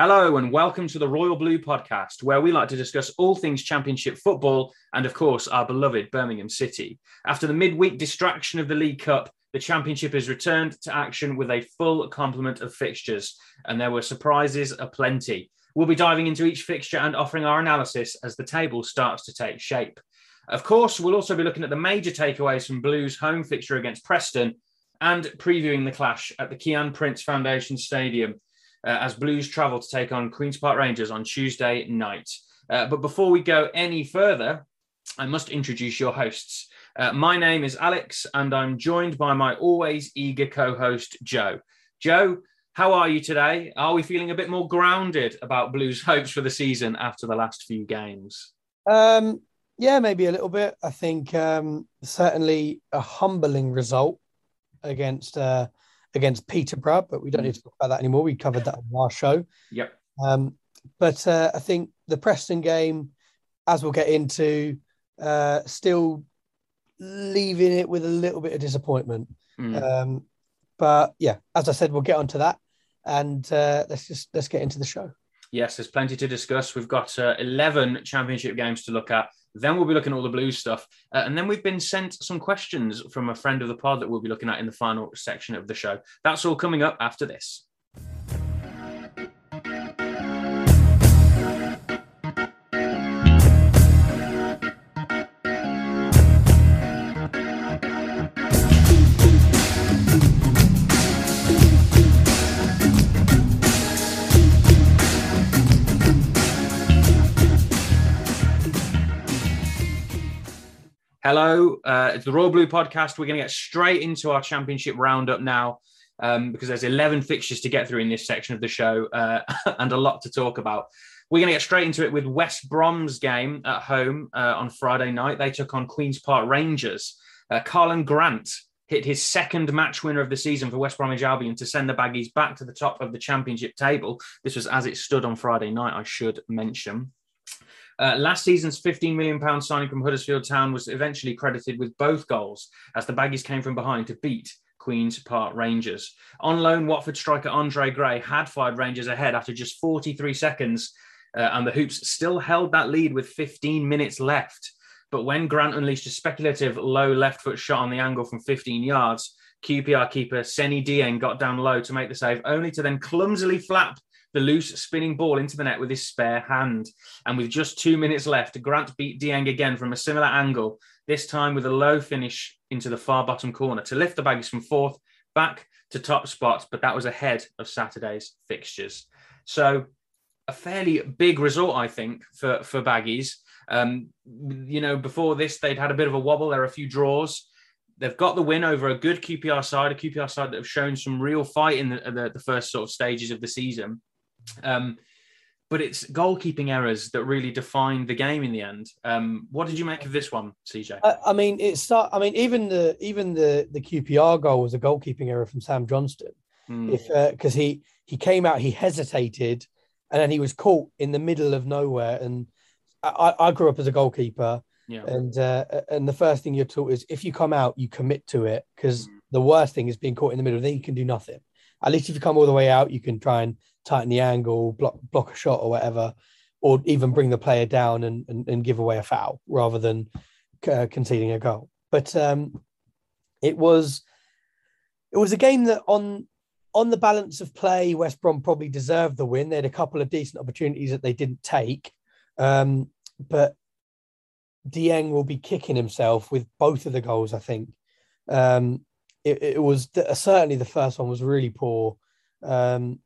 Hello, and welcome to the Royal Blue podcast, where we like to discuss all things Championship football and, of course, our beloved Birmingham City. After the midweek distraction of the League Cup, the Championship has returned to action with a full complement of fixtures, and there were surprises aplenty. We'll be diving into each fixture and offering our analysis as the table starts to take shape. Of course, we'll also be looking at the major takeaways from Blues' home fixture against Preston and previewing the clash at the Kiyan Prince Foundation Stadium uh, as Blues travel to take on Queen's Park Rangers on Tuesday night. Uh, but before we go any further, I must introduce your hosts. Uh, my name is Alex, and I'm joined by my always eager co host, Joe. Joe, how are you today? Are we feeling a bit more grounded about Blues' hopes for the season after the last few games? Um, yeah, maybe a little bit. I think um, certainly a humbling result against uh, against Peterborough, but we don't need to talk about that anymore. We covered that on our show. Yep. Um, but uh, I think the Preston game, as we'll get into, uh, still leaving it with a little bit of disappointment. Mm. Um, but yeah, as I said, we'll get onto that, and uh, let's just let's get into the show. Yes, there's plenty to discuss. We've got uh, 11 championship games to look at. Then we'll be looking at all the blues stuff. Uh, and then we've been sent some questions from a friend of the pod that we'll be looking at in the final section of the show. That's all coming up after this. Hello, uh, it's the Royal Blue podcast. We're going to get straight into our championship roundup now um, because there's 11 fixtures to get through in this section of the show uh, and a lot to talk about. We're going to get straight into it with West Brom's game at home uh, on Friday night. They took on Queen's Park Rangers. Uh, Karlan Grant hit his second match winner of the season for West Bromwich Albion to send the Baggies back to the top of the championship table. This was as it stood on Friday night, I should mention. Uh, last season's £15 million signing from Huddersfield Town was eventually credited with both goals as the Baggies came from behind to beat Queen's Park Rangers. On loan, Watford striker Andre Gray had fired Rangers ahead after just 43 seconds, uh, and the Hoops still held that lead with 15 minutes left. But when Grant unleashed a speculative low left foot shot on the angle from 15 yards, QPR keeper Seny Dieng got down low to make the save, only to then clumsily flap the loose spinning ball into the net with his spare hand. And with just two minutes left, Grant beat Dieng again from a similar angle, this time with a low finish into the far bottom corner to lift the Baggies from fourth back to top spot, but that was ahead of Saturday's fixtures. So a fairly big result, I think, for, for Baggies. Um, you know, before this, they'd had a bit of a wobble. There are a few draws. They've got the win over a good QPR side, a QPR side that have shown some real fight in the, the, the first sort of stages of the season. Um, but it's goalkeeping errors that really defined the game in the end. Um, what did you make of this one, CJ? I, I mean, it's. I mean, even the even the the QPR goal was a goalkeeping error from Sam Johnston. Mm. If because uh, he he came out, he hesitated, and then he was caught in the middle of nowhere. And I, I grew up as a goalkeeper, yeah. and uh, and the first thing you're taught is if you come out, you commit to it because Mm. the worst thing is being caught in the middle. Then you can do nothing. At least if you come all the way out, you can try and tighten the angle, block block a shot or whatever, or even bring the player down and and, and give away a foul rather than uh, conceding a goal. But um, it was it was a game that on on the balance of play, West Brom probably deserved the win. They had a couple of decent opportunities that they didn't take, um, but Dieng will be kicking himself with both of the goals. I think um, it, it, was certainly the first one was really poor, um,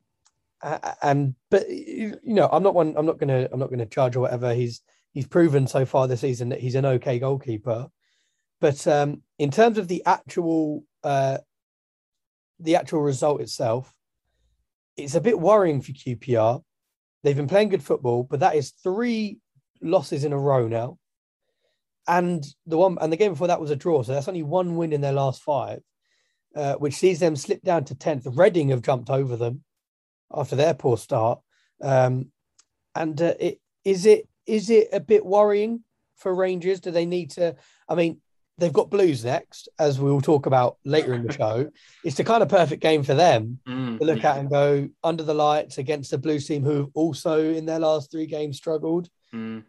and but you know I'm not one I'm not gonna I'm not gonna judge or whatever. He's he's proven so far this season that he's an okay goalkeeper, but um, in terms of the actual uh, the actual result itself, it's a bit worrying for QPR. They've been playing good football, but that is three losses in a row now. And the one and the game before that was a draw, so that's only one win in their last five, uh, which sees them slip down to tenth. Reading have jumped over them after their poor start, um, and uh, it is it is it a bit worrying for Rangers? Do they need to? I mean, they've got Blues next, as we will talk about later in the show. It's the kind of perfect game for them Mm, to look yeah. at and go under the lights against the Blues team who also in their last three games struggled. Mm.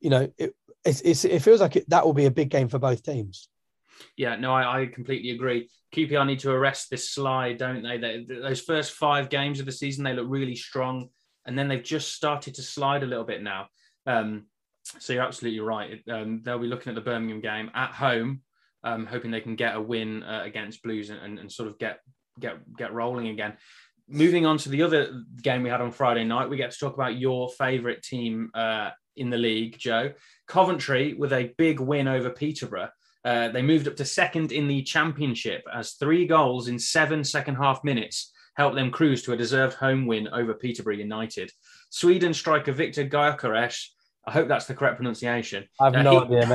You know, it it's, it's, it feels like it, that will be a big game for both teams. Yeah, no, I, I completely agree. QPR need to arrest this slide, don't they? they? Those first five games of the season, they look really strong, and then they've just started to slide a little bit now. Um, so you're absolutely right. Um, they'll be looking at the Birmingham game at home, um, hoping they can get a win uh, against Blues and, and, and sort of get get get rolling again. Moving on to the other game we had on Friday night, we get to talk about your favourite team uh, in the league, Joe. Coventry with a big win over Peterborough. Uh, they moved up to second in the championship as three goals in seven second half minutes helped them cruise to a deserved home win over Peterborough United. Sweden striker Victor Gyökeres, I hope that's the correct pronunciation. I have Uh, no he- idea,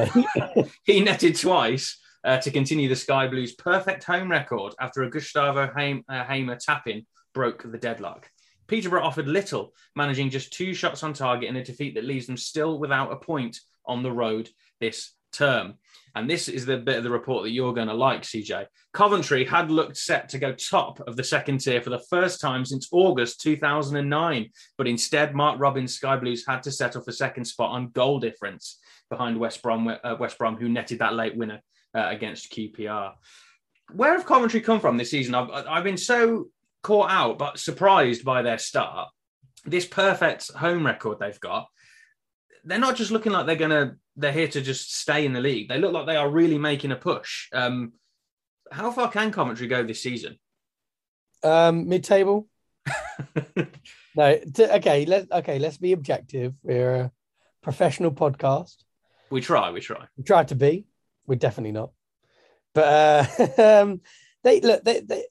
mate. He netted twice uh, to continue the Sky Blues' perfect home record after a Gustavo Haim- uh, Hamer tap-in broke the deadlock. Peterborough offered little, managing just two shots on target in a defeat that leaves them still without a point on the road this term. And this is the bit of the report that you're going to like, CJ. Coventry had looked set to go top of the second tier for the first time since August 2009, but instead, Mark Robins' Sky Blues had to settle for second spot on goal difference behind West Brom, uh, West Brom, who netted that late winner uh, against QPR. Where have Coventry come from this season? I've, I've been so caught out, but surprised by their start. This perfect home record they've got. They're not just looking like they're gonna. They're here to just stay in the league. They look like they are really making a push. Um, how far can Coventry go this season? Um, mid-table. No, t- okay. Let okay. Let's be objective. We're a professional podcast. we try. We try. We tried to be. We're definitely not. But uh, um, they look. They, they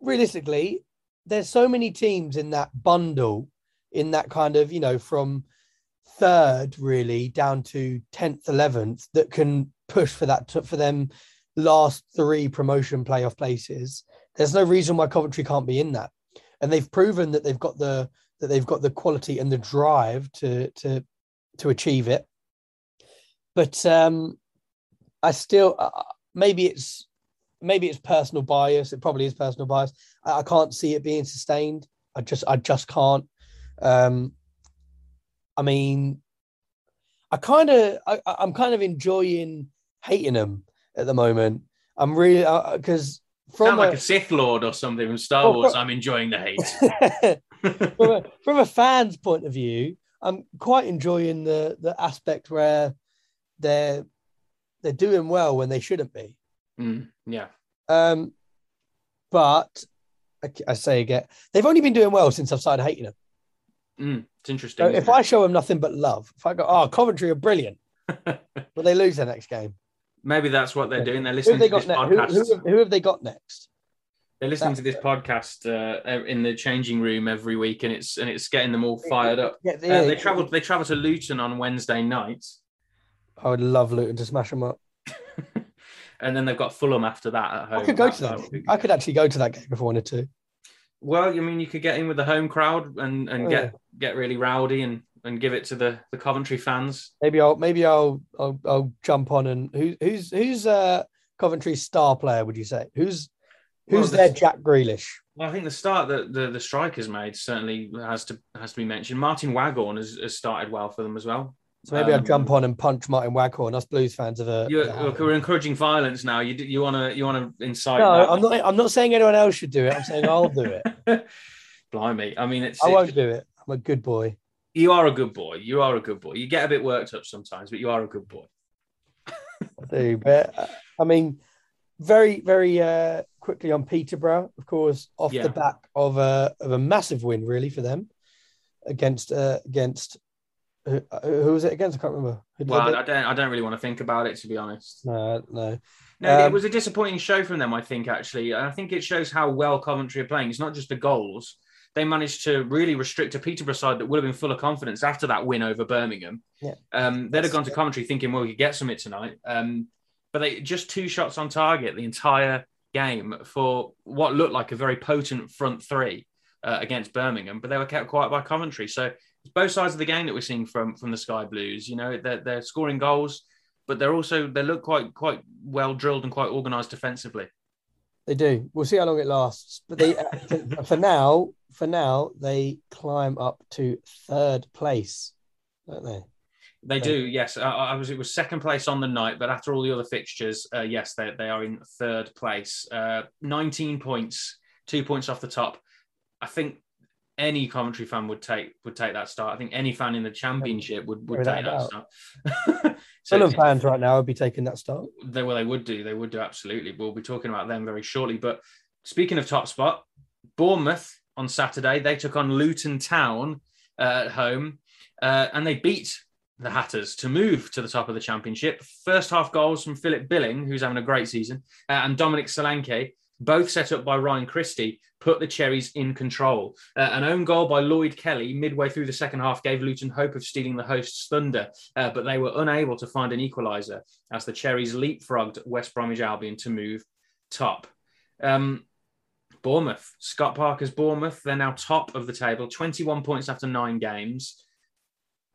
realistically, there's so many teams in that bundle, in that kind of you know from third really down to tenth, eleventh that can push for that for them last three promotion playoff places. There's no reason why Coventry can't be in that, and they've proven that they've got the that they've got the quality and the drive to to to achieve it. But um, I still uh, maybe it's maybe it's personal bias. It probably is personal bias. I, I can't see it being sustained. I just I just can't. Um, I mean, I kind of I'm kind of enjoying hating them at the moment. I'm really because from Sound like a- a Sith Lord or something from Star Oh, Wars. but- I'm enjoying the hate. from, a, from a fan's point of view, I'm quite enjoying the the aspect where they're they're doing well when they shouldn't be. Mm, yeah. Um, but I, I say again, they've only been doing well since I've started hating them. Mm, it's interesting. So if I show them nothing but love, if I go, oh, Coventry are brilliant, but they lose their next game. Maybe that's what they're doing. They're listening they to this got next? Who, podcast. who, have- who have they got next? They're listening to this podcast uh, in the changing room every week, and it's and it's getting them all fired up. Yeah, Uh, yeah, they travelled. They travelled to Luton on Wednesday night, I would love Luton to smash them up. and then they've got Fulham after that at home. I could go to that. I could actually go to that game if I wanted to. Well, I mean, you could get in with the home crowd and and Oh, get get really rowdy and and give it to the the Coventry fans. Maybe I'll maybe I'll I'll, I'll jump on and who, who's who's uh Coventry's star player? Would you say who's Well, who's the- their Jack Grealish? Well, I think the start that the, the strikers made certainly has to has to be mentioned. Martin Waghorn has, has started well for them as well. So maybe Um, jump on and punch Martin Waghorn. Us Blues fans of a. You're, look, we're encouraging violence now. You you want to you want to incite? no, that. I'm not. I'm not saying anyone else should do it. I'm saying I'll do it. Blimey! I mean, it's, I it's- won't do it. I'm a good boy. you are a good boy. You are a good boy. You get a bit worked up sometimes, but you are a good boy. I do, but uh, I mean, very, very uh, quickly on Peterborough, of course, off Yeah. the back of a of a massive win, really for them against uh, against who, uh, who was it against? I can't remember. Who Well, I don't I don't really want to think about it to be honest. no, no. No, it Um, was a disappointing show from them. I think actually, and I think it shows how well Coventry are playing. It's not just the goals. They managed to really restrict a Peterborough side that would have been full of confidence after that win over Birmingham. Yeah. Um, they'd have gone to Coventry thinking, well, we could get something tonight. Um, but they just two shots on target the entire game for what looked like a very potent front three uh, against Birmingham, but they were kept quiet by Coventry. So it's both sides of the game that we're seeing from from the Sky Blues. You know, they're, they're scoring goals, but they're also they look quite quite well drilled and quite organised defensively. They do. We'll see how long it lasts. But they, for now, for now, they climb up to third place, don't they? They do, yes. I, I, was it was second place on the night, but after all the other fixtures, uh, yes, they they are in third place. Uh, Nineteen points, two points off the top. I think any Coventry fan would take would take that start. I think any fan in the championship would, would take that start. so Fulham fans right now would be taking that start. They well, they would do. They would do absolutely. We'll be talking about them very shortly. But speaking of top spot, Bournemouth on Saturday they took on Luton Town uh, at home, uh, and they beat the Hatters to move to the top of the championship. First half goals from Philip Billing, who's having a great season, uh, and Dominic Solanke both set up by Ryan Christie, put the Cherries in control. Uh, an own goal by Lloyd Kelly midway through the second half gave Luton hope of stealing the hosts' thunder, uh, but they were unable to find an equaliser as the Cherries leapfrogged West Bromwich Albion to move top. Um, Bournemouth, Scott Parker's Bournemouth, they're now top of the table, 21 points after nine games.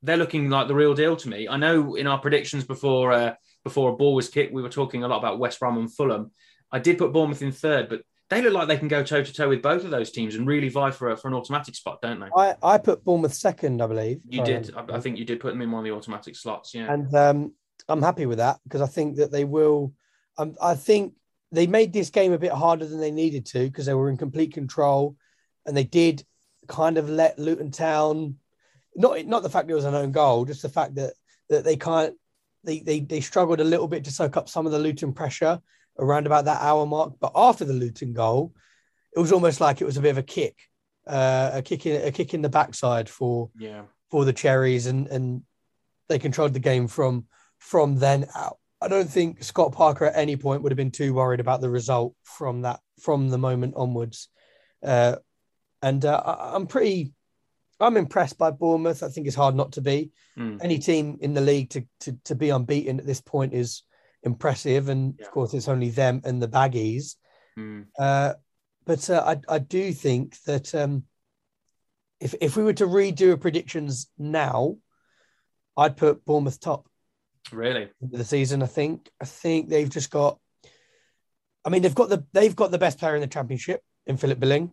They're looking like the real deal to me. I know in our predictions before uh, before a ball was kicked, we were talking a lot about West Brom and Fulham. I did put Bournemouth in third, but they look like they can go toe to toe with both of those teams and really vie for a, for an automatic spot, don't they? I, I put Bournemouth second, I believe. You did. I, I, think you did put them in one of the automatic slots. Yeah, and um, I'm happy with that because I think that they will. Um, I think they made this game a bit harder than they needed to because they were in complete control, and they did kind of let Luton Town. Not not the fact it was an own goal, just the fact that that they can't. They, they, they struggled a little bit to soak up some of the Luton pressure around about that hour mark. But after the Luton goal, it was almost like it was a bit of a kick, uh, a kick in a kick in the backside for yeah for the Cherries, and and they controlled the game from from then out. I don't think Scott Parker at any point would have been too worried about the result from that from the moment onwards. Uh, and uh, I, I'm pretty, I'm impressed by Bournemouth. I think it's hard not to be. Mm. Any team in the league to, to to be unbeaten at this point is impressive, and yeah. of course it's only them and the baggies. Mm. Uh, but uh, I I do think that um, if if we were to redo predictions now, I'd put Bournemouth top. Really, the season. I think I think they've just got. I mean, they've got the they've got the best player in the championship in Philip Billing,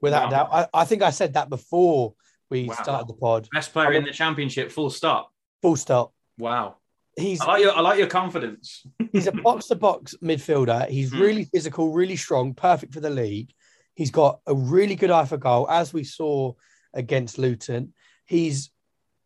without wow. doubt. I, I think I said that before we wow. started the pod. Best player I mean, in the championship, full stop. Full stop. Wow he's I like your I like your confidence. he's a box to box midfielder. He's mm. really physical, really strong, perfect for the league. He's got a really good eye for goal, as we saw against Luton. He's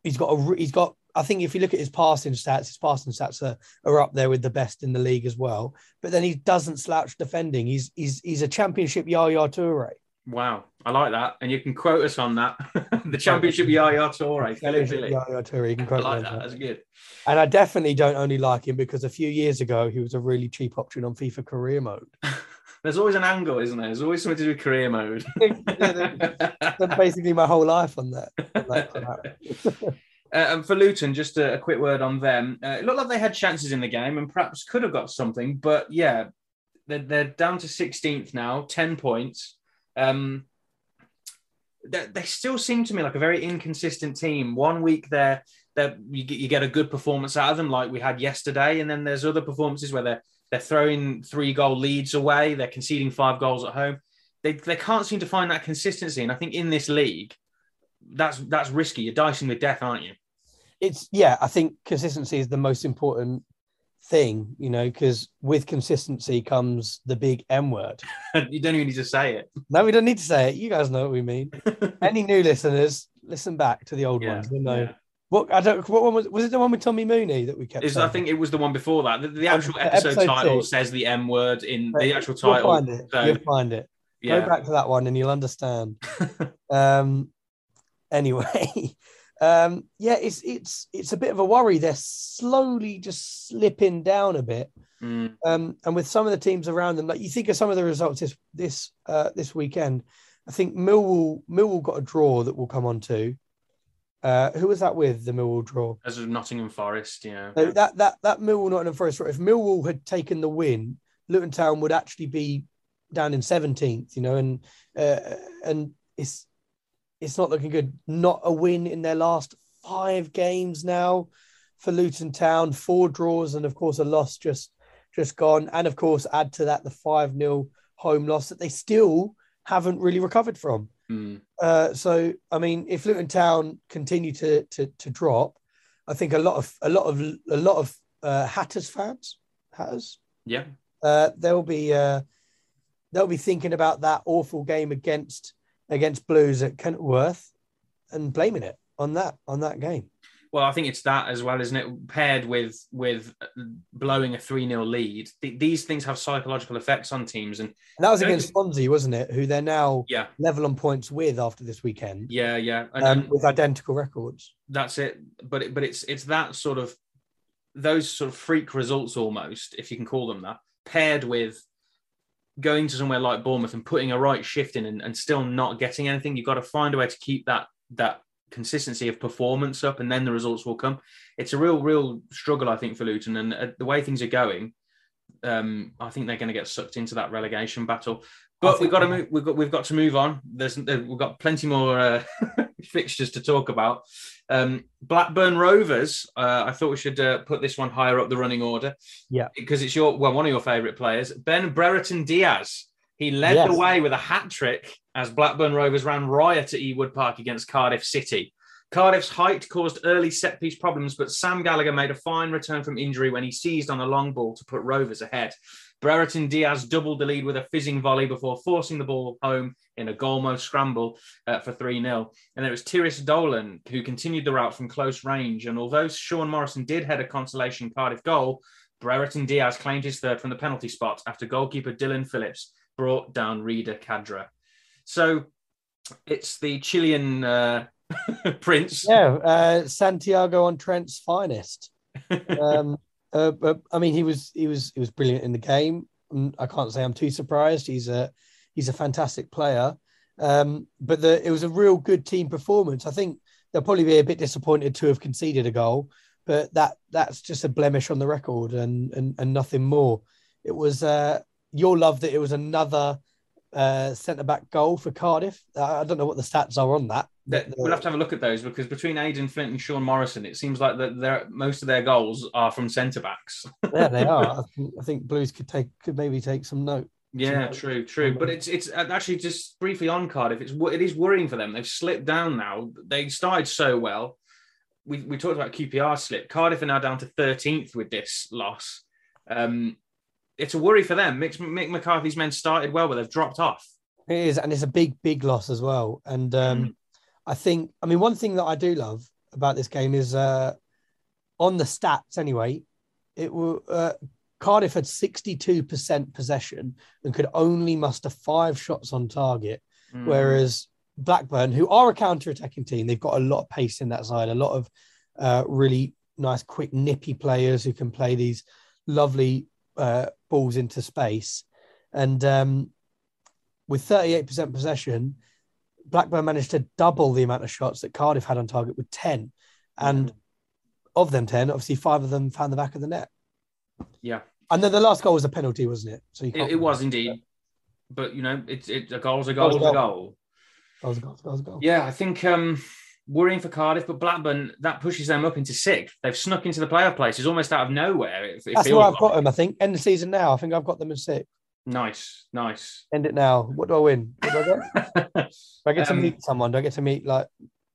he's got a he's got. I think if you look at his passing stats, his passing stats are, are up there with the best in the league as well. But then he doesn't slouch defending. He's he's he's a championship Yaya Toure. Wow, I like that, and you can quote us on that. the Championship Yaya Toure, Yaya Toure, you can quote I like that. that. That's good. And I definitely don't only like him because a few years ago he was a really cheap option on FIFA Career Mode. There's always an angle, isn't there? There's always something to do with career mode. That's basically my whole life on that. uh, and for Luton, just a, a quick word on them. Uh, it looked like they had chances in the game and perhaps could have got something, but yeah, they're, they're down to 16th now, 10 points. Um, they, they still seem to me like a very inconsistent team. One week they're, they're you, get, you get a good performance out of them, like we had yesterday, and then there's other performances where they're they're throwing three goal leads away, they're conceding five goals at home. They, they can't seem to find that consistency, and I think in this league, that's that's risky. You're dicing with death, aren't you? It's yeah. I think consistency is the most important thing, you know, because with consistency comes the big M word. you don't even need to say it. No, we don't need to say it. You guys know what we mean. Any new listeners, listen back to the old yeah, ones. You know. Yeah. What I don't. What one was? Was it the one with Tommy Mooney that we kept? Is, I think it was the one before that. The, the actual episode, episode, title six. says the M word in the actual title. You'll find it. So, you'll find it. Yeah. Go back to that one and you'll understand. um. Anyway, um, yeah, it's it's it's a bit of a worry. They're slowly just slipping down a bit, mm. um, and with some of the teams around them, like you think of some of the results this this uh, this weekend. I think Millwall Millwall got a draw that we'll come on to. Uh, who was that with the Millwall draw? As of Nottingham Forest, yeah. So that that that Millwall Nottingham Forest. If Millwall had taken the win, Luton Town would actually be down in seventeenth. You know, and uh, and it's it's not looking good. Not a win in their last five games now. for Luton Town, four draws, and of course a loss just just gone. And of course, add to that the 5 0 home loss that they still haven't really recovered from. Mm. Uh, so, I mean, if Luton Town continue to, to, to drop, I think a lot of a lot of a lot of uh, Hatters fans, Hatters, Yeah. uh, they'll be uh, they'll be thinking about that awful game against against Blues at Kenilworth and blaming it on that on that game. Well, I think it's that as well, isn't it? Paired with with blowing a three 0 lead, Th- these things have psychological effects on teams, and And that was against Swansea, wasn't it? Who they're now yeah, level on points with after this weekend, yeah, yeah, and, um, and with identical records. that's it. But it, but it's it's that sort of those sort of freak results almost, if you can call them that, paired with going to somewhere like Bournemouth and putting a right shift in and, and still not getting anything. You've got to find a way to keep that that consistency of performance up, and then the results will come. It's a real, real struggle, I think, for Luton, and uh, the way things are going, um, I think they're going to get sucked into that relegation battle. But we've got to move. We've got we've got to move on. There's we've got plenty more uh, fixtures to talk about. Um, Blackburn Rovers. Uh, I thought we should uh, put this one higher up the running order. Yeah. because it's your well one of your favourite players, Ben Brereton Diaz. He led Yes. the way with a hat trick as Blackburn Rovers ran riot at Ewood Park against Cardiff City. Cardiff's height caused early set piece problems, but Sam Gallagher made a fine return from injury when he seized on a long ball to put Rovers ahead. Brereton Diaz doubled the lead with a fizzing volley before forcing the ball home in a goalmouth scramble uh, for 3 0. And it was Tyrhys Dolan who continued the route from close range. And although Sean Morrison did head a consolation Cardiff goal, Brereton Diaz claimed his third from the penalty spot after goalkeeper Dillon Phillips brought down Reda Khadra. So it's the Chilean uh, prince. Yeah, uh, Santiago on Trent's finest. Um, uh, but I mean, he was he was he was brilliant in the game. Mm, I can't say I'm too surprised. He's a he's a fantastic player. Um, but the, it was a real good team performance. I think they'll probably be a bit disappointed to have conceded a goal, but that that's just a blemish on the record and and, and nothing more. It was uh, your love that it was another uh, centre back goal for Cardiff. Uh, I don't know what the stats are on that. We'll have to have a look at those because between Aden Flint and Sean Morrison, it seems like that most of their goals are from centre backs. yeah, they are. I think, I think Blues could take could maybe take some note. Yeah, true, true. But it's it's uh, actually just briefly on Cardiff. It's it is worrying for them. They've slipped down now. They started so well. We we talked about QPR slip. Cardiff are now down to thirteenth with this loss. Um, it's a worry for them. Mick, Mick McCarthy's men started well, but they've dropped off. It is, and it's a big, big loss as well. And um, Mm. I think, I mean, one thing that I do love about this game is uh, on the stats anyway. It will uh, Cardiff had sixty-two percent possession and could only muster five shots on target, Mm. whereas Blackburn, who are a counter-attacking team, they've got a lot of pace in that side, a lot of uh, really nice, quick, nippy players who can play these lovely uh, balls into space. And um, with 38% possession, Blackburn managed to double the amount of shots that Cardiff had on target with 10. And of them 10, obviously five of them found the back of the net. yeah, And then the last goal was a penalty, wasn't it? So you it, it was indeed. But you know, it's it, a goal's a Goal's goal's a goal. goal. Was a goal. Was a goal. Yeah, I think um, worrying for Cardiff, but Blackburn that pushes them up into sixth. They've snuck into the playoff places almost out of nowhere. It, it That's where I've like. got them, I think. End the season now. I think I've got them in six. Nice, nice. End it now. What do I win? What do I get? Do I get to Um, meet someone? Do I get to meet like?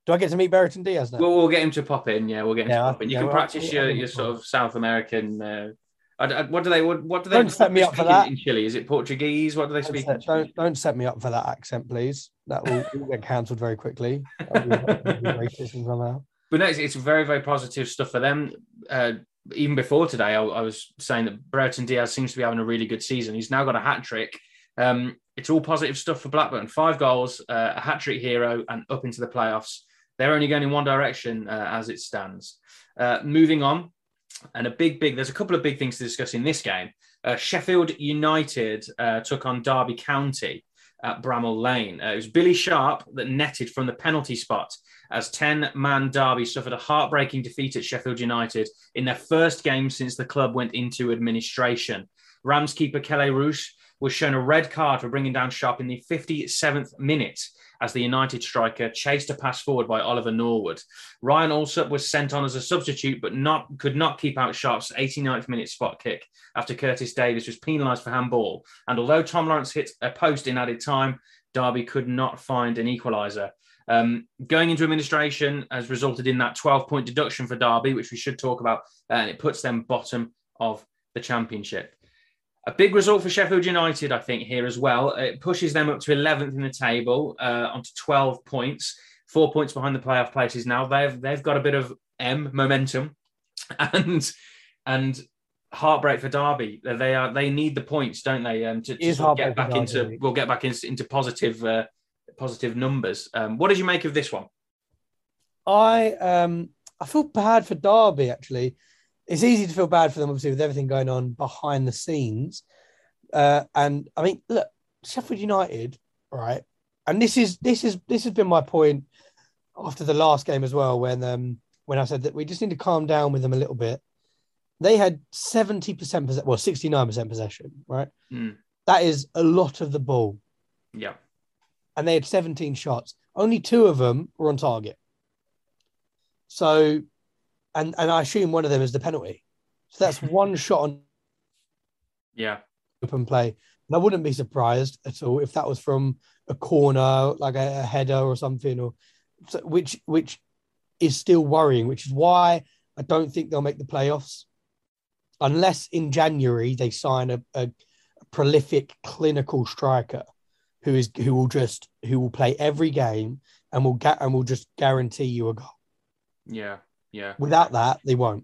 Do I get to meet Brereton Diaz now? Well, we'll get him to pop in. Yeah, we'll get him Yeah, to pop in. You yeah, can practice your, your sort of South American. Uh, I, I- what do they? What, what do they? Don't set me up for that. In Chile, is it Portuguese? What do they don't speak? set, in don't, don't set me up for that accent, please. That will, will get cancelled very quickly. Be- be racism somehow. But no, it's, it's very, very positive stuff for them. Uh, even before today, I, I was saying that Brereton Diaz seems to be having a really good season. He's now got a hat trick. Um, it's all positive stuff for Blackburn. Five goals, uh, a hat trick hero, and up into the playoffs. They're only going in one direction uh, as it stands. Uh, moving on, and a big, big. There's a couple of big things to discuss in this game. Uh, Sheffield United uh, took on Derby County at Bramall Lane. Uh, it was Billy Sharp that netted from the penalty spot as 10 man Derby suffered a heartbreaking defeat at Sheffield United in their first game since the club went into administration. Rams keeper Kelle Roos was shown a red card for bringing down Sharp in the 57th minute as the United striker chased a pass forward by Oliver Norwood. Ryan Allsop was sent on as a substitute, but not could not keep out Sharp's 89th minute spot kick after Curtis Davies was penalised for handball. And although Tom Lawrence hit a post in added time, Derby could not find an equaliser. Um, going into administration has resulted in that 12 point deduction for Derby, which we should talk about, and it puts them bottom of the championship. A big result for Sheffield United, I think, here as well. It pushes them up to 11th in the table, uh, onto 12 points, four points behind the playoff places now. They've they've got a bit of M momentum, and and heartbreak for Derby. They are they need the points, don't they? Um, to, to sort of get back into we'll get back into, into positive uh, positive numbers. Um, what did you make of this one? I um I feel bad for Derby actually. It's easy to feel bad for them, obviously, with everything going on behind the scenes. Uh, and I mean, look, Sheffield United, right? And this is this is this has been my point after the last game as well, when um when I said that we just need to calm down with them a little bit. They had 70% possession, well, 69% possession, right? Mm. That is a lot of the ball. Yeah and they had 17 shots. Only two of them were on target. So, and and I assume one of them is the penalty. So that's one shot on. Yeah. Open play, and I wouldn't be surprised at all if that was from a corner, like a, a header or something, or which which is still worrying. Which is why I don't think they'll make the playoffs, unless in January they sign a, a, a prolific clinical striker who is who will just who will play every game and will get and will just guarantee you a goal. Yeah, yeah. Without that, they won't.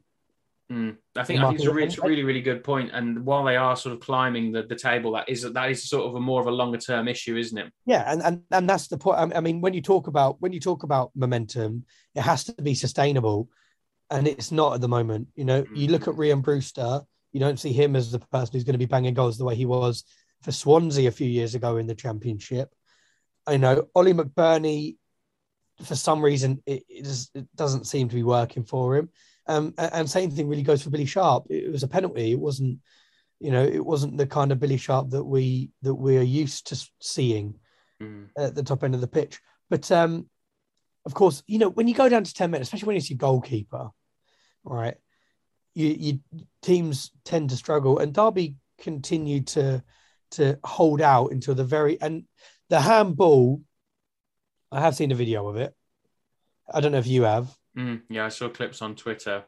Mm. I think, I think it's a, really, it's a really, really good point. And while they are sort of climbing the, the table, that is that is sort of a more of a longer term issue, isn't it? Yeah, and, and and that's the point. I mean, when you talk about when you talk about momentum, it has to be sustainable, and it's not at the moment. You know, mm. you look at Rhian Brewster, you don't see him as the person who's going to be banging goals the way he was for Swansea a few years ago in the Championship. I know Ollie McBurnie, for some reason, it, it, just, it doesn't seem to be working for him. Um, and, and same thing really goes for Billy Sharp. It was a penalty. It wasn't, you know, it wasn't the kind of Billy Sharp that we that we are used to seeing mm. at the top end of the pitch. But um, of course, you know, when you go down to ten minutes, especially when it's your goalkeeper, right? You, you teams tend to struggle, and Derby continued to to hold out until the very and the handball. I have seen a video of it. I don't know if you have. Mm, yeah, I saw clips on Twitter.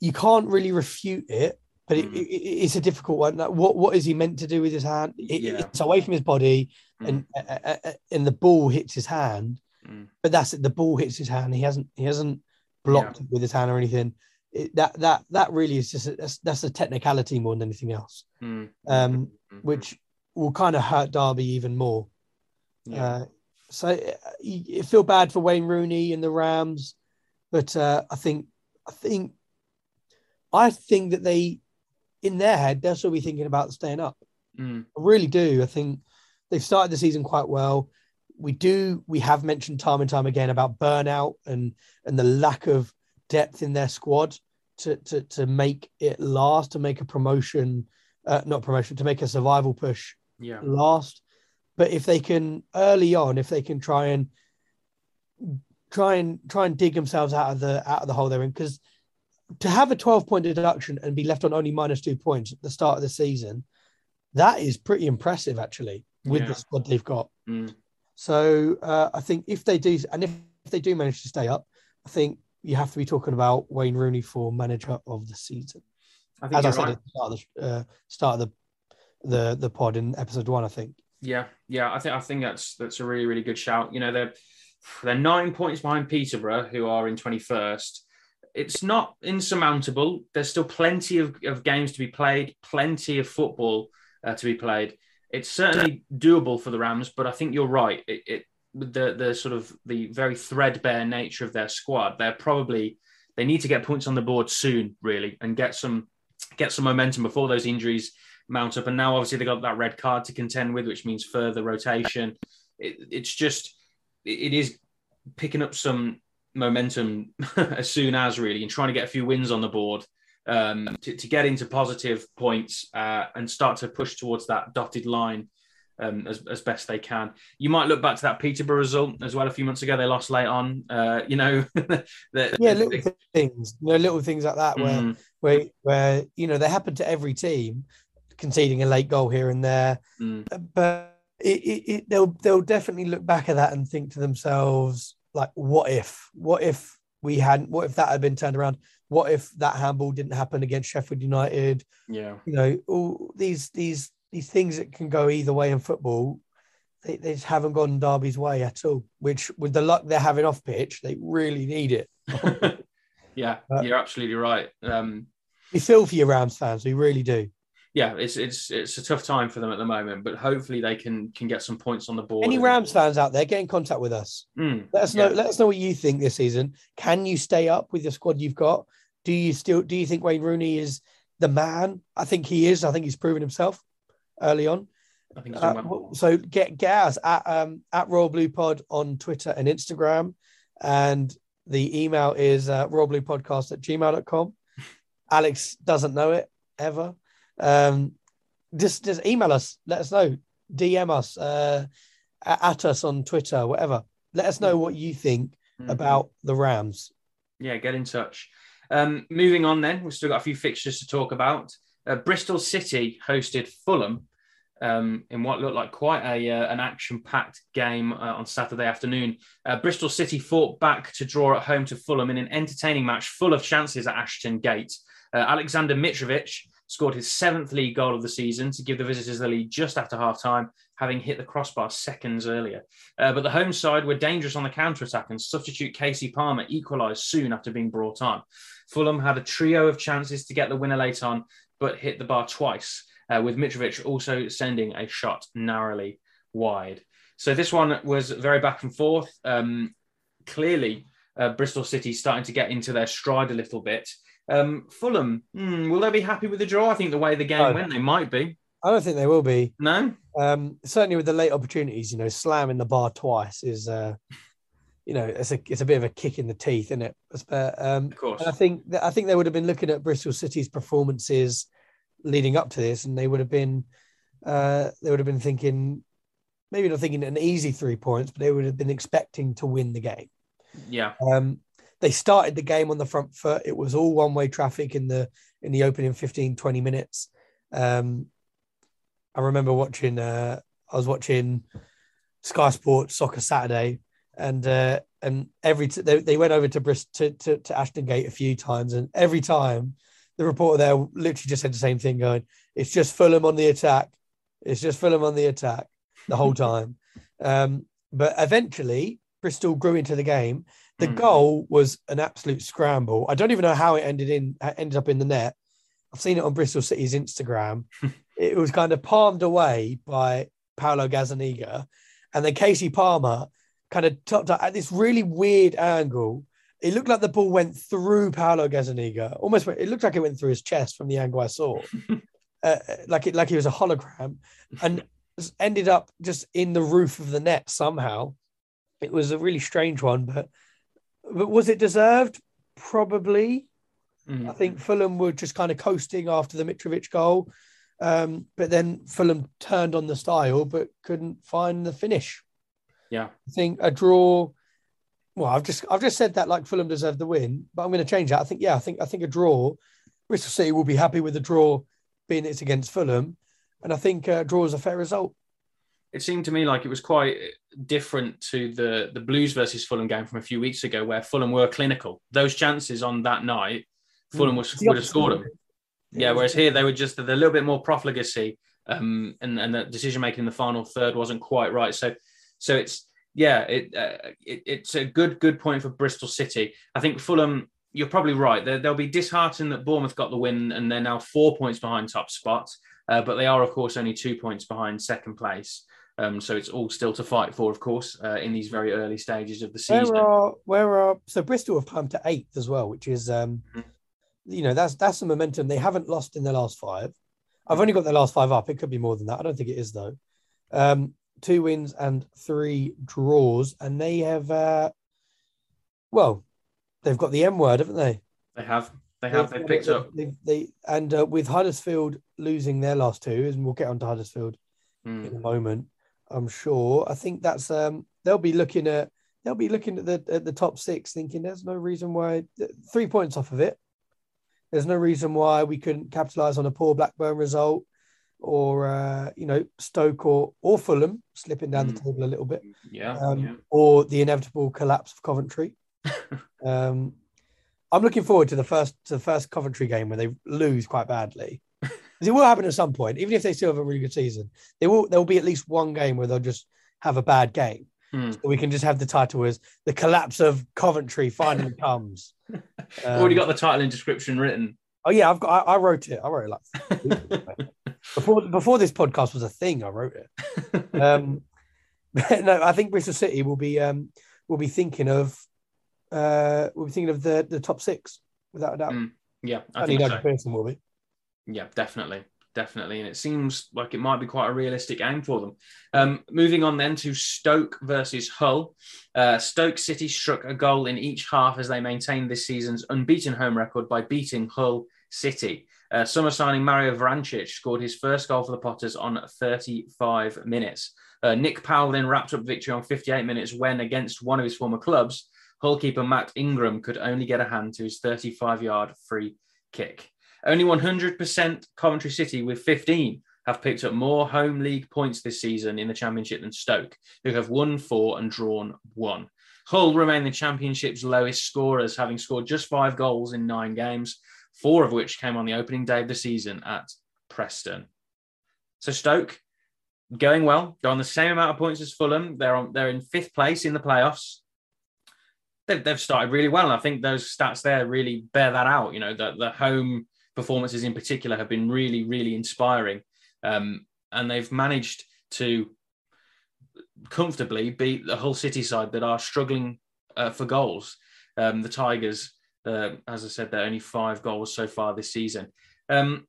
You can't really refute it, but mm. it, it, it's a difficult one. What what is he meant to do with his hand? It, yeah. It's away from his body, mm. and uh, uh, and the ball hits his hand. Mm. But that's it. The ball hits his hand. He hasn't he hasn't blocked yeah. with his hand or anything. It, that that that really is just a, that's, that's a technicality more than anything else. Mm. Um, mm-hmm. which will kind of hurt Derby even more. Yeah. Uh, so uh, you feel bad for Wayne Rooney and the Rams, but uh, I think I think I think that they, in their head, they'll still be thinking about staying up. Mm. I really do. I think they've started the season quite well. We do. We have mentioned time and time again about burnout and and the lack of depth in their squad to to to make it last, to make a promotion, uh, not promotion, to make a survival push yeah. last. But if they can early on, if they can try and try and try and dig themselves out of the out of the hole they're in, because to have a 12 point deduction and be left on only minus two points at the start of the season, that is pretty impressive actually with yeah. the squad they've got. Mm. So uh, I think if they do, and if, if they do manage to stay up, I think you have to be talking about Wayne Rooney for manager of the season. I think As I said right. at the start of the, uh, start of the the the pod in episode one, I think. Yeah, yeah, I think I think that's that's a really really good shout. You know, they're they're nine points behind Peterborough, who are in twenty first. It's not insurmountable. There's still plenty of, of games to be played, plenty of football uh, to be played. It's certainly doable for the Rams, but I think you're right. It, it the the sort of the very threadbare nature of their squad. They're probably they need to get points on the board soon, really, and get some get some momentum before those injuries mount up. And now, obviously, they got that red card to contend with, which means further rotation. It, it's just, it is picking up some momentum as soon as really and trying to get a few wins on the board um, to, to get into positive points uh, and start to push towards that dotted line um, as, as best they can. You might look back to that Peterborough result as well a few months ago. They lost late on. Uh, you know, the, yeah, little things, you know, little things like that where mm. where where you know they happen to every team, conceding a late goal here and there, mm. but it, it, it, they'll they'll definitely look back at that and think to themselves like, what if, what if we hadn't, what if that had been turned around? What if that handball didn't happen against Sheffield United? Yeah, you know, all these these these things that can go either way in football, they, they just haven't gone Derby's way at all. Which, with the luck they're having off pitch, they really need it. yeah, uh, you're absolutely right. Um, we feel for your Rams fans, we really do. Yeah, it's it's it's a tough time for them at the moment, but hopefully they can can get some points on the board. Any Rams fans out there, get in contact with us. Mm, let us know. Yeah. Let us know what you think this season. Can you stay up with the squad you've got? Do you still do you think Wayne Rooney is the man? I think he is. I think he's proven himself early on. I think uh, so. Get get us at um, at Royal Blue Pod on Twitter and Instagram, and the email is uh, Royal Blue Podcast at gmail.com. Alex doesn't know it ever. Um, just just email us. Let us know. DM us. Uh, at us on Twitter, whatever. Let us know what you think mm-hmm. about the Rams. Yeah, get in touch. Um, moving on, then we've still got a few fixtures to talk about. Uh, Bristol City hosted Fulham um, in what looked like quite a uh, an action-packed game uh, on Saturday afternoon. Uh, Bristol City fought back to draw at home to Fulham in an entertaining match full of chances at Ashton Gate. Uh, Alexander Mitrovic scored his seventh league goal of the season to give the visitors the lead just after half time, having hit the crossbar seconds earlier. Uh, but the home side were dangerous on the counter attack, and substitute Casey Palmer equalised soon after being brought on. Fulham had a trio of chances to get the winner late on, but hit the bar twice, uh, with Mitrovic also sending a shot narrowly wide. So this one was very back and forth. Um, clearly, uh, Bristol City starting to get into their stride a little bit. Um, Fulham, hmm, will they be happy with the draw? I think the way the game oh, went, they might be. I don't think they will be. No. Um, certainly with the late opportunities, you know, slamming the bar twice is, uh, you know, it's a it's a bit of a kick in the teeth, isn't it? But um, of course. I think I think they would have been looking at Bristol City's performances leading up to this, and they would have been uh, they would have been thinking maybe not thinking an easy three points, but they would have been expecting to win the game. Yeah. Um, they started the game on the front foot. It was all one way traffic in the in the opening 15, 20 minutes. Um, I remember watching. Uh, I was watching Sky Sports Soccer Saturday, and uh, and every t- they, they went over to, Brist- to, to to Ashton Gate a few times, and every time the reporter there literally just said the same thing, going, "It's just Fulham on the attack. It's just Fulham on the attack the whole time." um, but eventually, Bristol grew into the game, the mm. goal was an absolute scramble. I don't even know how it ended in ended up in the net. I've seen it on Bristol City's Instagram. it was kind of palmed away by Paolo Gazzaniga, and then Casey Palmer kind of topped up at this really weird angle. It looked like the ball went through Paolo Gazzaniga. Almost, it looked like it went through his chest from the angle I saw, uh, like it like he was a hologram, and ended up just in the roof of the net somehow. It was a really strange one, but but was it deserved? Probably. Mm. I think Fulham were just kind of coasting after the Mitrovic goal. Um, but then Fulham turned on the style, but couldn't find the finish. Yeah. I think a draw. Well, I've just I've just said that like Fulham deserved the win, but I'm going to change that. I think yeah, I think I think a draw. Bristol City will be happy with the draw, being it's against Fulham, and I think a draw is a fair result it seemed to me like it was quite different to the the Blues versus Fulham game from a few weeks ago, where Fulham were clinical. Those chances on that night, Fulham mm. was, would have scored them. Yeah, whereas here they were just a little bit more profligacy, um, and and the decision making in the final third wasn't quite right. So, so it's yeah, it, uh, it it's a good good point for Bristol City. I think Fulham. You're probably right. They'll be disheartened that Bournemouth got the win and they're now four points behind top spot, uh, but they are of course only two points behind second place. Um, so it's all still to fight for, of course, uh, in these very early stages of the season. Where are where are so Bristol have climbed to eighth as well, which is um, mm-hmm. you know that's that's the momentum they haven't lost in their last five. I've only got their last five up. It could be more than that. I don't think it is though. Um, two wins and three draws, and they have uh, well, they've got the M word, haven't they? They have. They have. They picked up. They, they and uh, with Huddersfield losing their last two, and we'll get on to Huddersfield Mm. in a moment. I'm sure. I think that's um they'll be looking at they'll be looking at the at the top six, thinking there's no reason why three points off of it. There's no reason why we couldn't capitalize on a poor Blackburn result, or uh, you know Stoke or or Fulham slipping down the Mm. table a little bit, Yeah. um, yeah. or the inevitable collapse of Coventry. um, I'm looking forward to the first to the first Coventry game where they lose quite badly. 'Cause it will happen at some point, even if they still have a really good season. There will there will be at least one game where they'll just have a bad game. Hmm. So we can just have the title as the collapse of Coventry finally comes. Already Um, got the title and description written. Oh yeah, I've got. I, I wrote it. I wrote it like before before this podcast was a thing. I wrote it. Um, no, I think Bristol City will be um, will be thinking of uh, will be thinking of the the top six without a doubt. Mm, yeah, I I think think so. Pearson will be. Yeah, definitely. Definitely. And it seems like it might be quite a realistic aim for them. Um, moving on then to Stoke versus Hull. Uh, Stoke City struck a goal in each half as they maintained this season's unbeaten home record by beating Hull City. Uh, summer signing Mario Vrancic scored his first goal for the Potters on 35 minutes. Uh, Nick Powell then wrapped up victory on 58 minutes when, against one of his former clubs, Hull keeper Matt Ingram could only get a hand to his 35 yard free kick. Only 100% Coventry City with 15 have picked up more home league points this season in the Championship than Stoke, who have won four and drawn one. Hull remain the Championship's lowest scorers, having scored just five goals in nine games, four of which came on the opening day of the season at Preston. So Stoke going well. They're on the same amount of points as Fulham. They're on. They're in fifth place in the playoffs. They've, they've started really well, and I think those stats there really bear that out. You know, the the home performances in particular have been really, really inspiring, um, and they've managed to comfortably beat the Hull City side that are struggling uh, for goals. Um, the Tigers, uh, as I said, they're only five goals so far this season. Um,